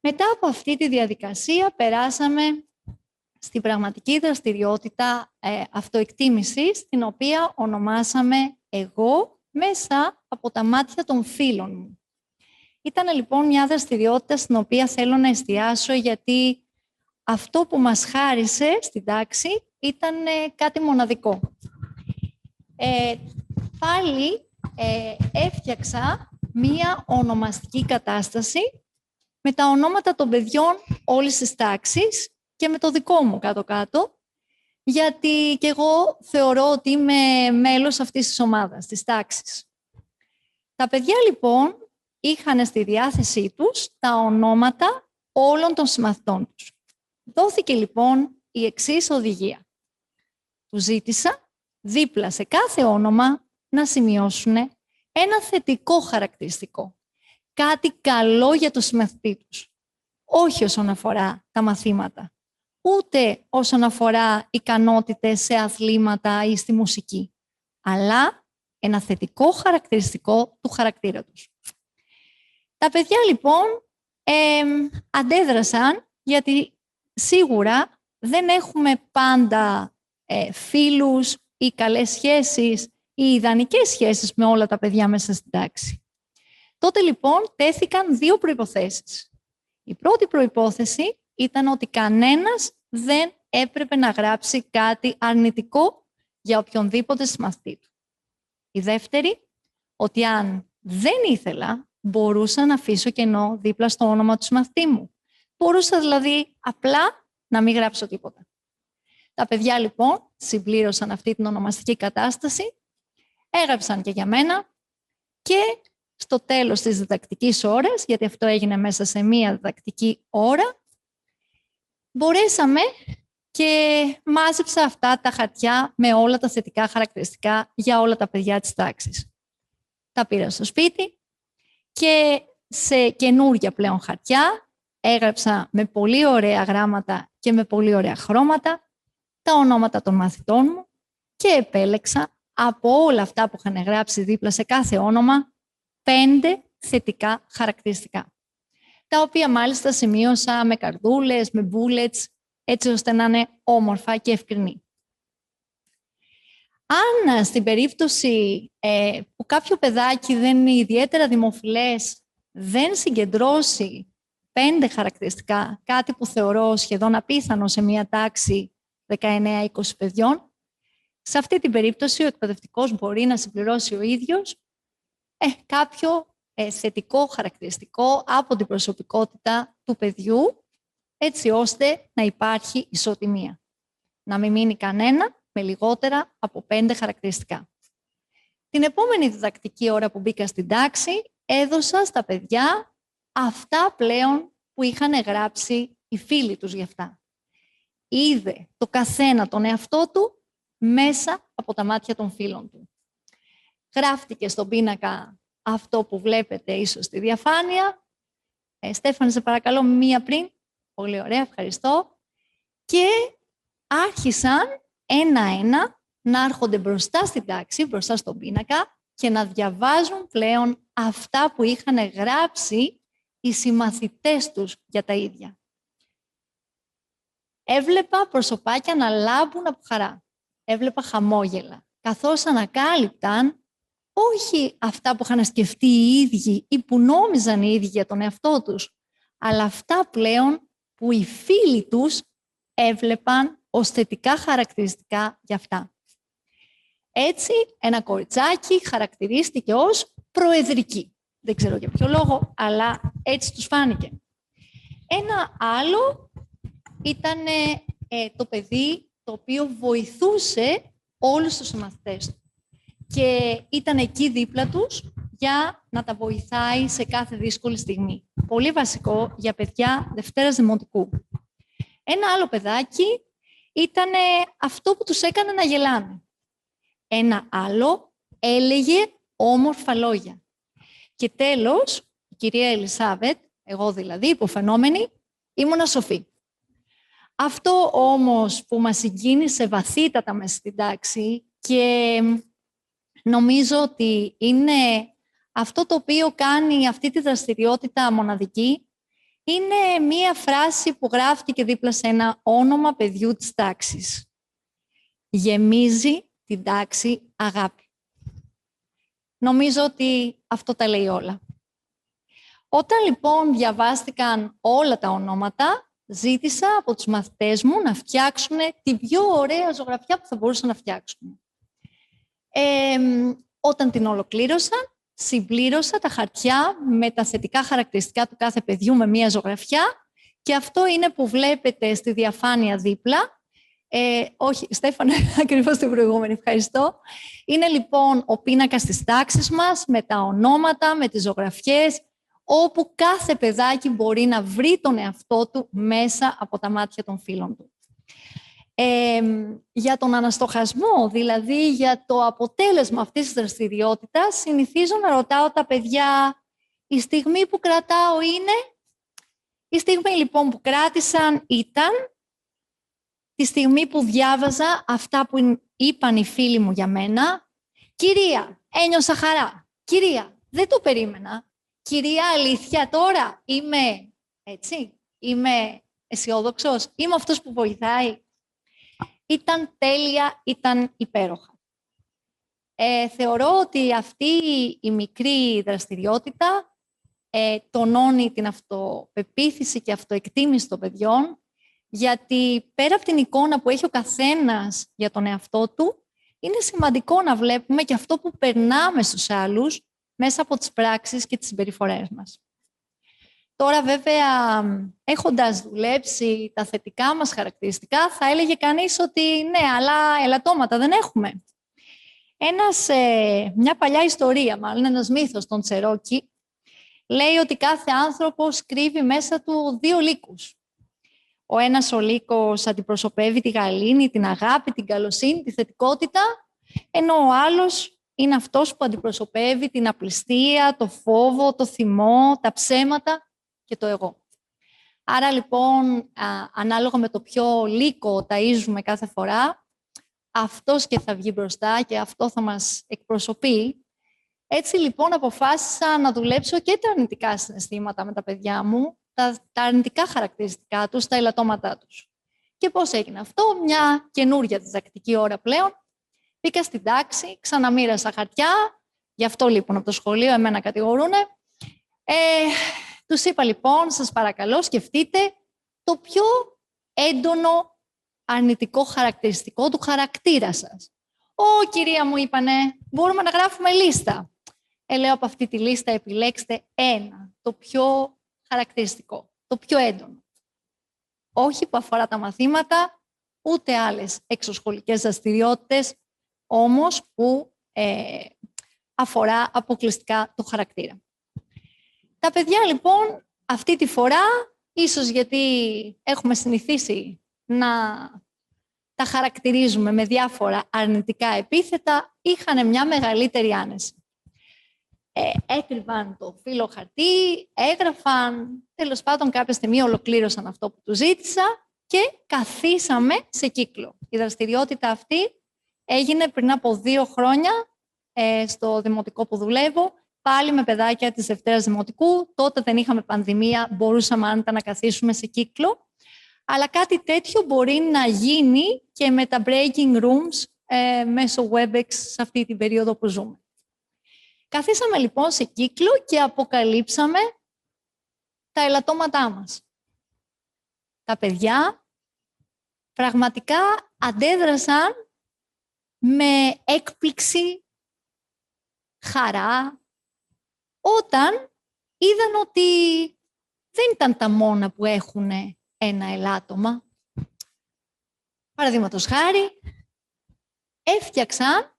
Μετά από αυτή τη διαδικασία περάσαμε στην πραγματική δραστηριότητα ε, αυτοεκτίμησης, την οποία ονομάσαμε «εγώ» μέσα από τα μάτια των φίλων μου. Ήταν λοιπόν μια δραστηριότητα στην οποία θέλω να εστιάσω γιατί αυτό που μας χάρισε στην τάξη ήταν ε, κάτι μοναδικό. Ε, πάλι ε, έφτιαξα μία ονομαστική κατάσταση με τα ονόματα των παιδιών όλης της τάξης και με το δικό μου κάτω-κάτω, γιατί και εγώ θεωρώ ότι είμαι μέλος αυτής της ομάδας, της τάξης. Τα παιδιά λοιπόν είχαν στη διάθεσή τους τα ονόματα όλων των συμμαθητών τους. Δόθηκε λοιπόν η εξής οδηγία. Του ζήτησα δίπλα σε κάθε όνομα να σημειώσουν ένα θετικό χαρακτηριστικό. Κάτι καλό για το συμμαθητή τους. Όχι όσον αφορά τα μαθήματα ούτε όσον αφορά ικανότητες σε αθλήματα ή στη μουσική, αλλά ένα θετικό χαρακτηριστικό του χαρακτήρα τους. Τα παιδιά λοιπόν αντέδρασαν γιατί σίγουρα δεν έχουμε πάντα ε, φίλους ή καλές σχέσεις ή ιδανικές σχέσεις με όλα τα παιδιά μέσα στην τάξη. Τότε λοιπόν τέθηκαν δύο προϋποθέσεις. Η πρώτη προϋπόθεση ήταν ότι κανένας δεν έπρεπε να γράψει κάτι αρνητικό για οποιονδήποτε συμμαθητή του. Η δεύτερη, ότι αν δεν ήθελα, μπορούσα να αφήσω κενό δίπλα στο όνομα του συμμαθητή μου. Μπορούσα δηλαδή απλά να μην γράψω τίποτα. Τα παιδιά λοιπόν συμπλήρωσαν αυτή την ονομαστική κατάσταση, έγραψαν και για μένα και στο τέλος της διδακτικής ώρας, γιατί αυτό έγινε μέσα σε μία διδακτική ώρα, μπορέσαμε και μάζεψα αυτά τα χαρτιά με όλα τα θετικά χαρακτηριστικά για όλα τα παιδιά της τάξης. Τα πήρα στο σπίτι και σε καινούργια πλέον χαρτιά έγραψα με πολύ ωραία γράμματα και με πολύ ωραία χρώματα τα ονόματα των μαθητών μου και επέλεξα από όλα αυτά που είχαν γράψει δίπλα σε κάθε όνομα πέντε θετικά χαρακτηριστικά τα οποία μάλιστα σημείωσα με καρδούλες, με bullets, έτσι ώστε να είναι όμορφα και ευκρινή. Αν στην περίπτωση ε, που κάποιο παιδάκι δεν είναι ιδιαίτερα δημοφιλές, δεν συγκεντρώσει πέντε χαρακτηριστικά, κάτι που θεωρώ σχεδόν απίθανο σε μια τάξη 19-20 παιδιών, σε αυτή την περίπτωση ο εκπαιδευτικός μπορεί να συμπληρώσει ο ίδιος ε, κάποιο ε, θετικό χαρακτηριστικό από την προσωπικότητα του παιδιού, έτσι ώστε να υπάρχει ισοτιμία. Να μην μείνει κανένα με λιγότερα από πέντε χαρακτηριστικά. Την επόμενη διδακτική ώρα που μπήκα στην τάξη, έδωσα στα παιδιά αυτά πλέον που είχαν γράψει οι φίλοι τους γι' αυτά. Είδε το καθένα τον εαυτό του μέσα από τα μάτια των φίλων του. Γράφτηκε στον πίνακα αυτό που βλέπετε ίσως στη διαφάνεια. Ε, Στέφανε, σε παρακαλώ, μία πριν. Πολύ ωραία, ευχαριστώ. Και άρχισαν ένα-ένα να έρχονται μπροστά στην τάξη, μπροστά στον πίνακα, και να διαβάζουν πλέον αυτά που είχαν γράψει οι συμμαθητές τους για τα ίδια. Έβλεπα προσωπάκια να λάμπουν από χαρά. Έβλεπα χαμόγελα, καθώς ανακάλυπταν όχι αυτά που είχαν σκεφτεί οι ίδιοι ή που νόμιζαν οι ίδιοι για τον εαυτό τους, αλλά αυτά πλέον που οι φίλοι τους έβλεπαν ως θετικά χαρακτηριστικά για αυτά. Έτσι, ένα κοριτσάκι χαρακτηρίστηκε ως προεδρική. Δεν ξέρω για ποιο λόγο, αλλά έτσι τους φάνηκε. Ένα άλλο ήταν ε, το παιδί το οποίο βοηθούσε όλους τους μαθητές του. Και ήταν εκεί δίπλα τους για να τα βοηθάει σε κάθε δύσκολη στιγμή. Πολύ βασικό για παιδιά Δευτέρας Δημοτικού. Ένα άλλο παιδάκι ήταν αυτό που τους έκανε να γελάνε. Ένα άλλο έλεγε όμορφα λόγια. Και τέλος, η κυρία Ελισάβετ, εγώ δηλαδή, υποφαινόμενη, ήμουνα σοφή. Αυτό όμως που μας συγκίνησε βαθύτατα μέσα στην τάξη και νομίζω ότι είναι αυτό το οποίο κάνει αυτή τη δραστηριότητα μοναδική, είναι μία φράση που γράφτηκε δίπλα σε ένα όνομα παιδιού της τάξης. Γεμίζει την τάξη αγάπη. Νομίζω ότι αυτό τα λέει όλα. Όταν λοιπόν διαβάστηκαν όλα τα ονόματα, ζήτησα από τους μαθητές μου να φτιάξουν την πιο ωραία ζωγραφιά που θα μπορούσαν να φτιάξουν. όταν την ολοκλήρωσαν, συμπλήρωσα τα χαρτιά με τα θετικά χαρακτηριστικά του κάθε παιδιού με μία ζωγραφιά και αυτό είναι που βλέπετε στη διαφάνεια δίπλα. Ε, όχι, Στέφανε, [LAUGHS] ακριβώς την προηγούμενη, ευχαριστώ. Είναι λοιπόν ο πίνακας της τάξης μας με τα ονόματα, με τις ζωγραφιές, όπου κάθε παιδάκι μπορεί να βρει τον εαυτό του μέσα από τα μάτια των φίλων του. Ε, για τον αναστοχασμό, δηλαδή για το αποτέλεσμα αυτής της δραστηριότητας, συνηθίζω να ρωτάω τα παιδιά η στιγμή που κρατάω είναι... Η στιγμή λοιπόν που κράτησαν ήταν τη στιγμή που διάβαζα αυτά που είπαν οι φίλοι μου για μένα. Κυρία, ένιωσα χαρά. Κυρία, δεν το περίμενα. Κυρία, αλήθεια τώρα είμαι έτσι. Είμαι αισιόδοξος. Είμαι αυτός που βοηθάει. Ήταν τέλεια, ήταν υπέροχα. Ε, θεωρώ ότι αυτή η μικρή δραστηριότητα ε, τονώνει την αυτοπεποίθηση και αυτοεκτίμηση των παιδιών, γιατί πέρα από την εικόνα που έχει ο καθένας για τον εαυτό του, είναι σημαντικό να βλέπουμε και αυτό που περνάμε στους άλλους μέσα από τις πράξεις και τις συμπεριφορές μας. Τώρα βέβαια, έχοντας δουλέψει τα θετικά μας χαρακτηριστικά, θα έλεγε κανείς ότι ναι, αλλά ελαττώματα δεν έχουμε. Ένας, ε, μια παλιά ιστορία, μάλλον ένας μύθος των Τσερόκι, λέει ότι κάθε άνθρωπος κρύβει μέσα του δύο λύκους. Ο ένας ο λύκος αντιπροσωπεύει τη γαλήνη, την αγάπη, την καλοσύνη, τη θετικότητα, ενώ ο άλλος είναι αυτός που αντιπροσωπεύει την απληστία, το φόβο, το θυμό, τα ψέματα και το εγώ. Άρα λοιπόν, ανάλογα με το ποιο λύκο ταΐζουμε κάθε φορά, αυτός και θα βγει μπροστά και αυτό θα μας εκπροσωπεί. Έτσι λοιπόν αποφάσισα να δουλέψω και τα αρνητικά συναισθήματα με τα παιδιά μου, τα, τα αρνητικά χαρακτηριστικά τους, τα ελαττώματά τους. Και πώς έγινε αυτό, μια καινούρια διδακτική ώρα πλέον, Μπήκα στην τάξη, ξαναμοίρασα χαρτιά, γι' αυτό λοιπόν από το σχολείο εμένα κατηγορούνε. Ε, τους είπα λοιπόν, σας παρακαλώ, σκεφτείτε το πιο έντονο αρνητικό χαρακτηριστικό του χαρακτήρα σας. «Ω, κυρία μου, είπανε, μπορούμε να γράφουμε λίστα». Ε, λέω, από αυτή τη λίστα επιλέξτε ένα, το πιο χαρακτηριστικό, το πιο έντονο. Όχι που αφορά τα μαθήματα, ούτε άλλες εξωσχολικές δραστηριότητες, όμως που ε, αφορά αποκλειστικά το χαρακτήρα. Τα παιδιά λοιπόν αυτή τη φορά, ίσως γιατί έχουμε συνηθίσει να τα χαρακτηρίζουμε με διάφορα αρνητικά επίθετα, είχαν μια μεγαλύτερη άνεση. Ε, έκρυβαν το φύλλο χαρτί, έγραφαν, τέλος πάντων κάποια στιγμή ολοκλήρωσαν αυτό που του ζήτησα και καθίσαμε σε κύκλο. Η δραστηριότητα αυτή έγινε πριν από δύο χρόνια ε, στο δημοτικό που δουλεύω, πάλι με παιδάκια της Δευτέρας Δημοτικού. Τότε δεν είχαμε πανδημία, μπορούσαμε άνετα να καθίσουμε σε κύκλο. Αλλά κάτι τέτοιο μπορεί να γίνει και με τα breaking rooms ε, μέσω WebEx σε αυτή την περίοδο που ζούμε. Καθίσαμε λοιπόν σε κύκλο και αποκαλύψαμε τα ελαττώματά μας. Τα παιδιά πραγματικά αντέδρασαν με έκπληξη, χαρά, όταν είδαν ότι δεν ήταν τα μόνα που έχουν ένα ελάττωμα. Παραδείγματος χάρη, έφτιαξαν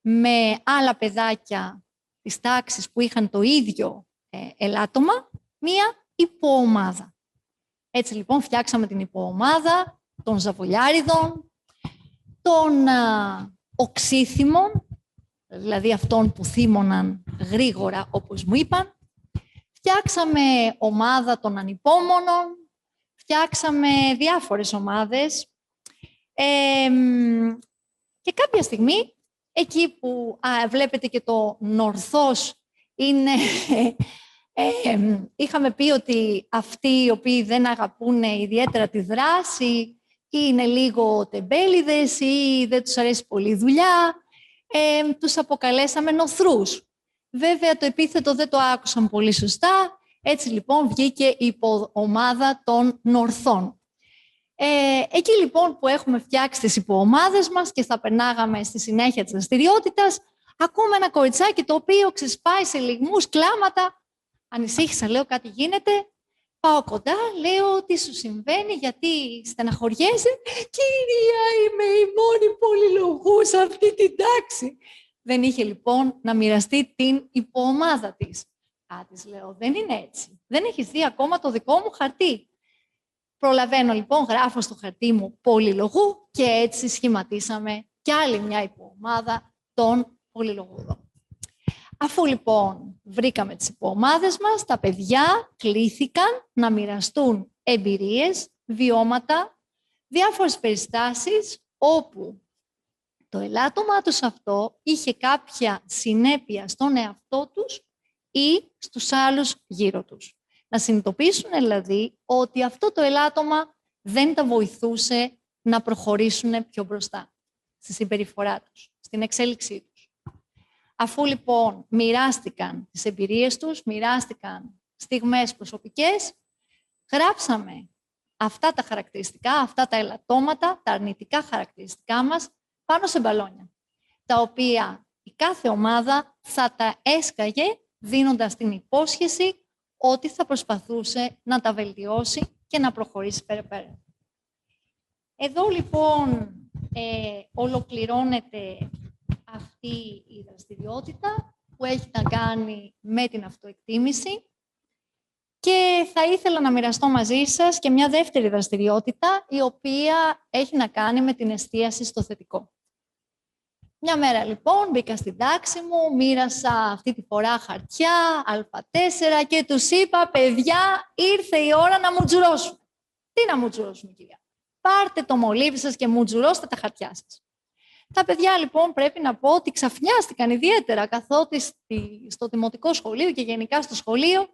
με άλλα παιδάκια της τάξης που είχαν το ίδιο ε, ελάττωμα, μία υποομάδα. Έτσι λοιπόν φτιάξαμε την υποομάδα των ζαβολιάριδων, των α, οξύθυμων, δηλαδή αυτών που θύμωναν γρήγορα όπως μου είπαν. Φτιάξαμε ομάδα των ανυπόμονων, φτιάξαμε διάφορες ομάδες και κάποια στιγμή, εκεί που βλέπετε και το νορθός είναι... [LAUGHS] είχαμε πει ότι αυτοί οι οποίοι δεν αγαπούν ιδιαίτερα τη δράση ή είναι λίγο τεμπέληδες ή δεν τους αρέσει πολύ η δουλειά, ε, τους αποκαλέσαμε νοθρούς. Βέβαια, το επίθετο δεν το άκουσαν πολύ σωστά, έτσι λοιπόν βγήκε η ομάδα των νορθών. Ε, εκεί λοιπόν που έχουμε φτιάξει τις υποομάδες μας και θα περνάγαμε στη συνέχεια της δραστηριότητας, ακούμε ένα κοριτσάκι το οποίο ξεσπάει σε λιγμούς κλάματα. Ανησύχησα, λέω κάτι γίνεται. Πάω κοντά, λέω τι σου συμβαίνει, γιατί στεναχωριέσαι. Κυρία, είμαι η μόνη πολυλογού σε αυτή την τάξη. Δεν είχε λοιπόν να μοιραστεί την υποομάδα της. Α, της λέω, δεν είναι έτσι. Δεν έχεις δει ακόμα το δικό μου χαρτί. Προλαβαίνω λοιπόν, γράφω στο χαρτί μου πολυλογού και έτσι σχηματίσαμε κι άλλη μια υποομάδα των πολυλογούδων. Αφού λοιπόν βρήκαμε τις υποομάδες μας, τα παιδιά κλήθηκαν να μοιραστούν εμπειρίες, βιώματα, διάφορες περιστάσεις όπου το ελάττωμά τους αυτό είχε κάποια συνέπεια στον εαυτό τους ή στους άλλους γύρω τους. Να συνειδητοποιήσουν δηλαδή ότι αυτό το ελάττωμα δεν τα βοηθούσε να προχωρήσουν πιο μπροστά στη συμπεριφορά τους, στην εξέλιξή τους. Αφού λοιπόν μοιράστηκαν τις εμπειρίες τους, μοιράστηκαν στιγμές προσωπικές, γράψαμε αυτά τα χαρακτηριστικά, αυτά τα ελαττώματα, τα αρνητικά χαρακτηριστικά μας πάνω σε μπαλόνια, τα οποία η κάθε ομάδα θα τα έσκαγε δίνοντας την υπόσχεση ότι θα προσπαθούσε να τα βελτιώσει και να προχωρήσει περαιτέρω. Εδώ λοιπόν ε, ολοκληρώνεται αυτή η δραστηριότητα που έχει να κάνει με την αυτοεκτίμηση και θα ήθελα να μοιραστώ μαζί σας και μια δεύτερη δραστηριότητα η οποία έχει να κάνει με την εστίαση στο θετικό. Μια μέρα λοιπόν μπήκα στην τάξη μου, μοίρασα αυτή τη φορά χαρτιά, α4 και τους είπα «Παιδιά, ήρθε η ώρα να μου τζουρώσουμε». Τι να μου τζουρώσουμε κυρία; Πάρτε το μολύβι σας και μου τζουρώστε τα χαρτιά σας. Τα παιδιά λοιπόν πρέπει να πω ότι ξαφνιάστηκαν ιδιαίτερα καθότι στο δημοτικό σχολείο και γενικά στο σχολείο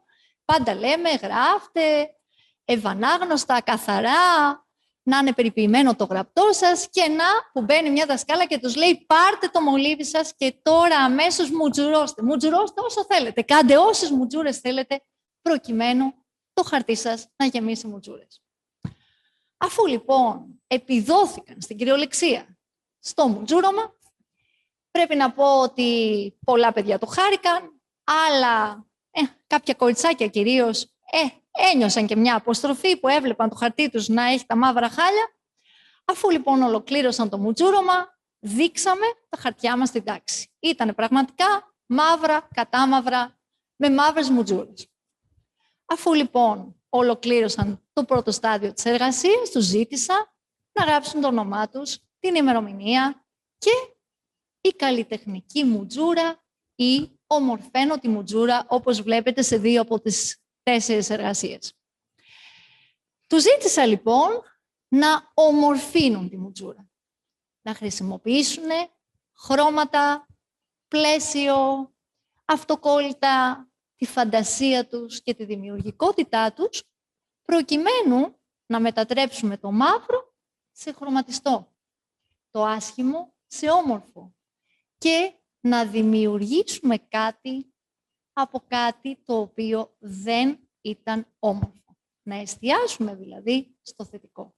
πάντα λέμε γράφτε ευανάγνωστα, καθαρά, να είναι περιποιημένο το γραπτό σας και να που μπαίνει μια δασκάλα και τους λέει πάρτε το μολύβι σας και τώρα αμέσως μουτζουρώστε. Μουτζουρώστε όσο θέλετε. Κάντε όσες μουτζούρες θέλετε προκειμένου το χαρτί σας να γεμίσει μουτζούρες. Αφού λοιπόν επιδόθηκαν στην κυριολεξία στο μουτζούρωμα, πρέπει να πω ότι πολλά παιδιά το χάρηκαν, αλλά ε, κάποια κοριτσάκια κυρίως ε, ένιωσαν και μια αποστροφή που έβλεπαν το χαρτί τους να έχει τα μαύρα χάλια. Αφού λοιπόν ολοκλήρωσαν το μουτζούρωμα, δείξαμε τα χαρτιά μας στην τάξη. Ήταν πραγματικά μαύρα, κατάμαυρα, με μαύρες μουτζούρες. Αφού λοιπόν ολοκλήρωσαν το πρώτο στάδιο της εργασίας, τους ζήτησα να γράψουν το όνομά τους, την ημερομηνία και η καλλιτεχνική μουτζούρα ή ομορφαίνω τη μουτζούρα, όπως βλέπετε σε δύο από τις τέσσερις εργασίες. Του ζήτησα λοιπόν να ομορφύνουν τη μουτζούρα. Να χρησιμοποιήσουν χρώματα πλαίσιο, αυτοκόλλητα τη φαντασία τους και τη δημιουργικότητά τους, προκειμένου να μετατρέψουμε το μαύρο σε χρωματιστό, το άσχημο σε όμορφο και να δημιουργήσουμε κάτι από κάτι το οποίο δεν ήταν όμορφο. Να εστιάσουμε δηλαδή στο θετικό.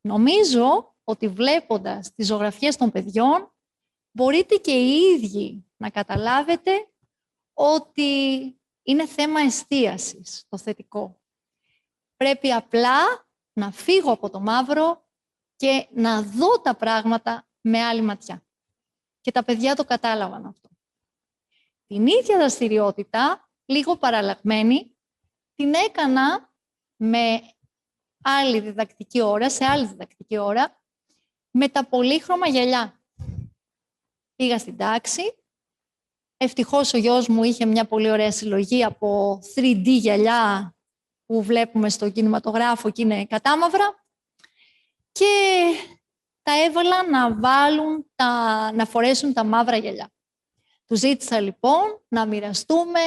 Νομίζω ότι βλέποντας τις ζωγραφιές των παιδιών, μπορείτε και οι ίδιοι να καταλάβετε ότι είναι θέμα εστίασης το θετικό. Πρέπει απλά να φύγω από το μαύρο και να δω τα πράγματα με άλλη ματιά. Και τα παιδιά το κατάλαβαν αυτό. Την ίδια δραστηριότητα, λίγο παραλλαγμένη, την έκανα με άλλη διδακτική ώρα, σε άλλη διδακτική ώρα, με τα πολύχρωμα γυαλιά. Πήγα στην τάξη. Ευτυχώς ο γιος μου είχε μια πολύ ωραία συλλογή από 3D γυαλιά που βλέπουμε στο κινηματογράφο και είναι κατάμαυρα. Και τα έβαλα να βάλουν, τα, να φορέσουν τα μαύρα γυαλιά. Τους ζήτησα λοιπόν να μοιραστούμε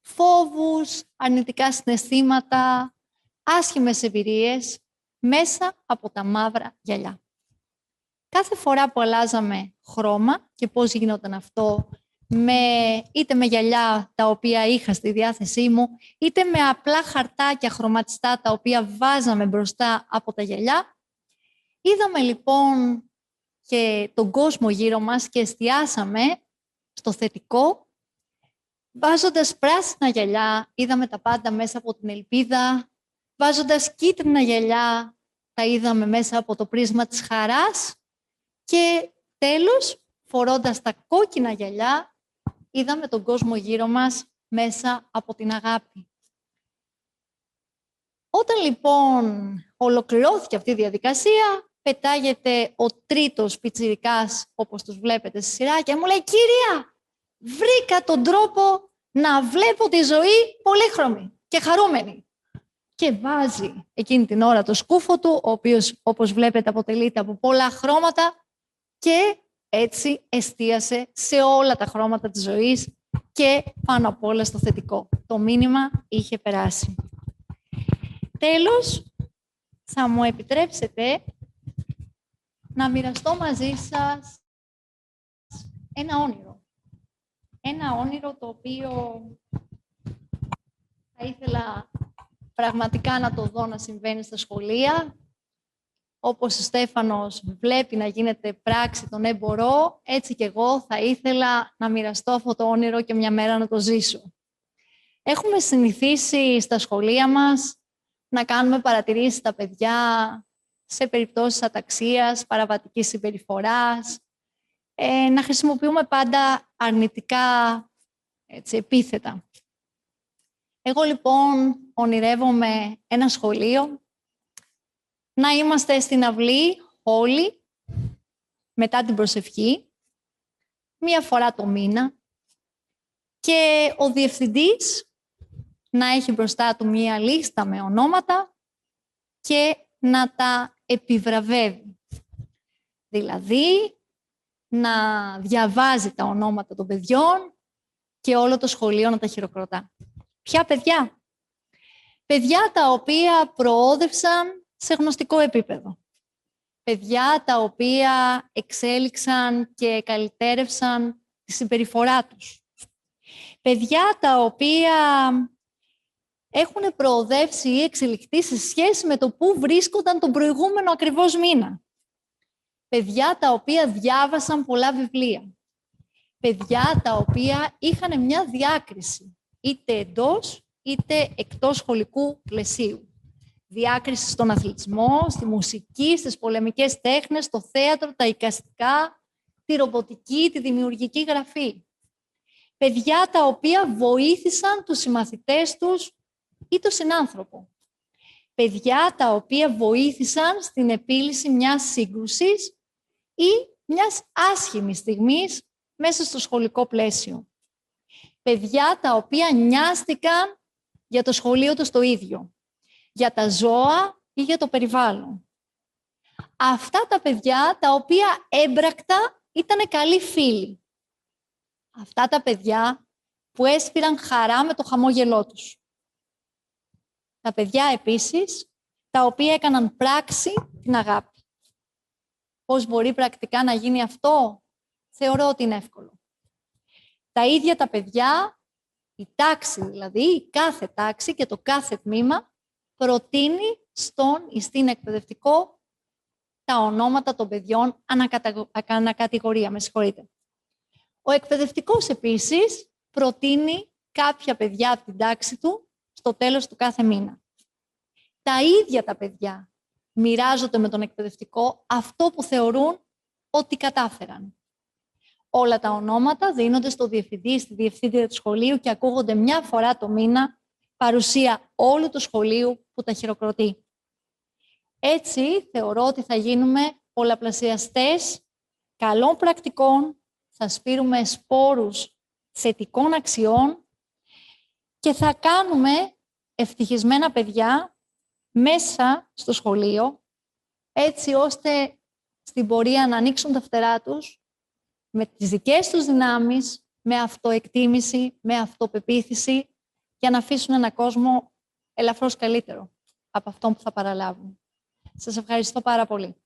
φόβους, αρνητικά συναισθήματα, άσχημες εμπειρίες μέσα από τα μαύρα γυαλιά. Κάθε φορά που αλλάζαμε χρώμα και πώς γινόταν αυτό, με, είτε με γυαλιά τα οποία είχα στη διάθεσή μου, είτε με απλά χαρτάκια χρωματιστά τα οποία βάζαμε μπροστά από τα γυαλιά. Είδαμε λοιπόν και τον κόσμο γύρω μας και εστιάσαμε στο θετικό, βάζοντας πράσινα γυαλιά, είδαμε τα πάντα μέσα από την ελπίδα, βάζοντας κίτρινα γυαλιά, τα είδαμε μέσα από το πρίσμα της χαράς. Και τέλος, φορώντας τα κόκκινα γυαλιά, είδαμε τον κόσμο γύρω μας μέσα από την αγάπη. Όταν λοιπόν ολοκληρώθηκε αυτή η διαδικασία, πετάγεται ο τρίτος πιτσιρικάς, όπως τους βλέπετε στη σειρά, και μου λέει «Κυρία, βρήκα τον τρόπο να βλέπω τη ζωή πολύχρωμη και χαρούμενη». Και βάζει εκείνη την ώρα το σκούφο του, ο οποίος, όπως βλέπετε, αποτελείται από πολλά χρώματα και έτσι εστίασε σε όλα τα χρώματα της ζωής και πάνω απ' όλα στο θετικό. Το μήνυμα είχε περάσει. Τέλος, θα μου επιτρέψετε να μοιραστώ μαζί σας ένα όνειρο. Ένα όνειρο το οποίο θα ήθελα πραγματικά να το δω να συμβαίνει στα σχολεία. Όπως ο Στέφανος βλέπει να γίνεται πράξη τον ναι έτσι και εγώ θα ήθελα να μοιραστώ αυτό το όνειρο και μια μέρα να το ζήσω. Έχουμε συνηθίσει στα σχολεία μας να κάνουμε παρατηρήσεις στα παιδιά σε περιπτώσεις αταξίας, παραβατικής συμπεριφοράς, ε, να χρησιμοποιούμε πάντα αρνητικά έτσι, επίθετα. Εγώ λοιπόν ονειρεύομαι ένα σχολείο, να είμαστε στην αυλή όλοι, μετά την προσευχή, μία φορά το μήνα και ο διευθυντής να έχει μπροστά του μία λίστα με ονόματα και να τα επιβραβεύει. Δηλαδή, να διαβάζει τα ονόματα των παιδιών και όλο το σχολείο να τα χειροκροτά. Ποια παιδιά; Παιδιά τα οποία προόδευσαν σε γνωστικό επίπεδο. Παιδιά τα οποία εξέλιξαν και καλυτέρευσαν τη συμπεριφορά τους. Παιδιά τα οποία έχουν προοδεύσει ή εξελιχθεί σε σχέση με το πού βρίσκονταν τον προηγούμενο ακριβώς μήνα. Παιδιά τα οποία διάβασαν πολλά βιβλία. Παιδιά τα οποία είχαν μια διάκριση, είτε εντός είτε εκτός σχολικού πλαισίου. Διάκριση στον αθλητισμό, στη μουσική, στις πολεμικές τέχνες, στο θέατρο, τα οικαστικά, τη ρομποτική, τη δημιουργική γραφή. Παιδιά τα οποία βοήθησαν τους συμμαθητές τους ή το συνάνθρωπο. Παιδιά τα οποία βοήθησαν στην επίλυση μιας σύγκρουσης ή μιας άσχημης στιγμής μέσα στο σχολικό πλαίσιο. Παιδιά τα οποία νοιάστηκαν για το σχολείο τους το ίδιο, για τα ζώα ή για το περιβάλλον. Αυτά τα παιδιά τα οποία έμπρακτα ήταν καλοί φίλοι. Αυτά τα παιδιά που έσπηραν χαρά με το χαμόγελό τους. Τα παιδιά επίσης, τα οποία έκαναν πράξη την αγάπη. Πώς μπορεί πρακτικά να γίνει αυτό, θεωρώ ότι είναι εύκολο. Τα ίδια τα παιδιά, η τάξη δηλαδή, η κάθε τάξη και το κάθε τμήμα, προτείνει στον ή στην εκπαιδευτικό τα ονόματα των παιδιών ανακατηγορία, με συγχωρείτε. Ο εκπαιδευτικός επίσης προτείνει κάποια παιδιά από την τάξη του στο τέλος του κάθε μήνα. Τα ίδια τα παιδιά μοιράζονται με τον εκπαιδευτικό αυτό που θεωρούν ότι κατάφεραν. Όλα τα ονόματα δίνονται στο διευθυντή, στη διευθύντρια του σχολείου και ακούγονται μια φορά το μήνα παρουσία όλου του σχολείου που τα χειροκροτεί. Έτσι, θεωρώ ότι θα γίνουμε πολλαπλασιαστές καλών πρακτικών, θα σπείρουμε σπόρους θετικών αξιών και θα κάνουμε ευτυχισμένα παιδιά μέσα στο σχολείο, έτσι ώστε στην πορεία να ανοίξουν τα φτερά τους με τις δικές τους δυνάμεις, με αυτοεκτίμηση, με αυτοπεποίθηση για να αφήσουν ένα κόσμο ελαφρώς καλύτερο από αυτό που θα παραλάβουν. Σας ευχαριστώ πάρα πολύ.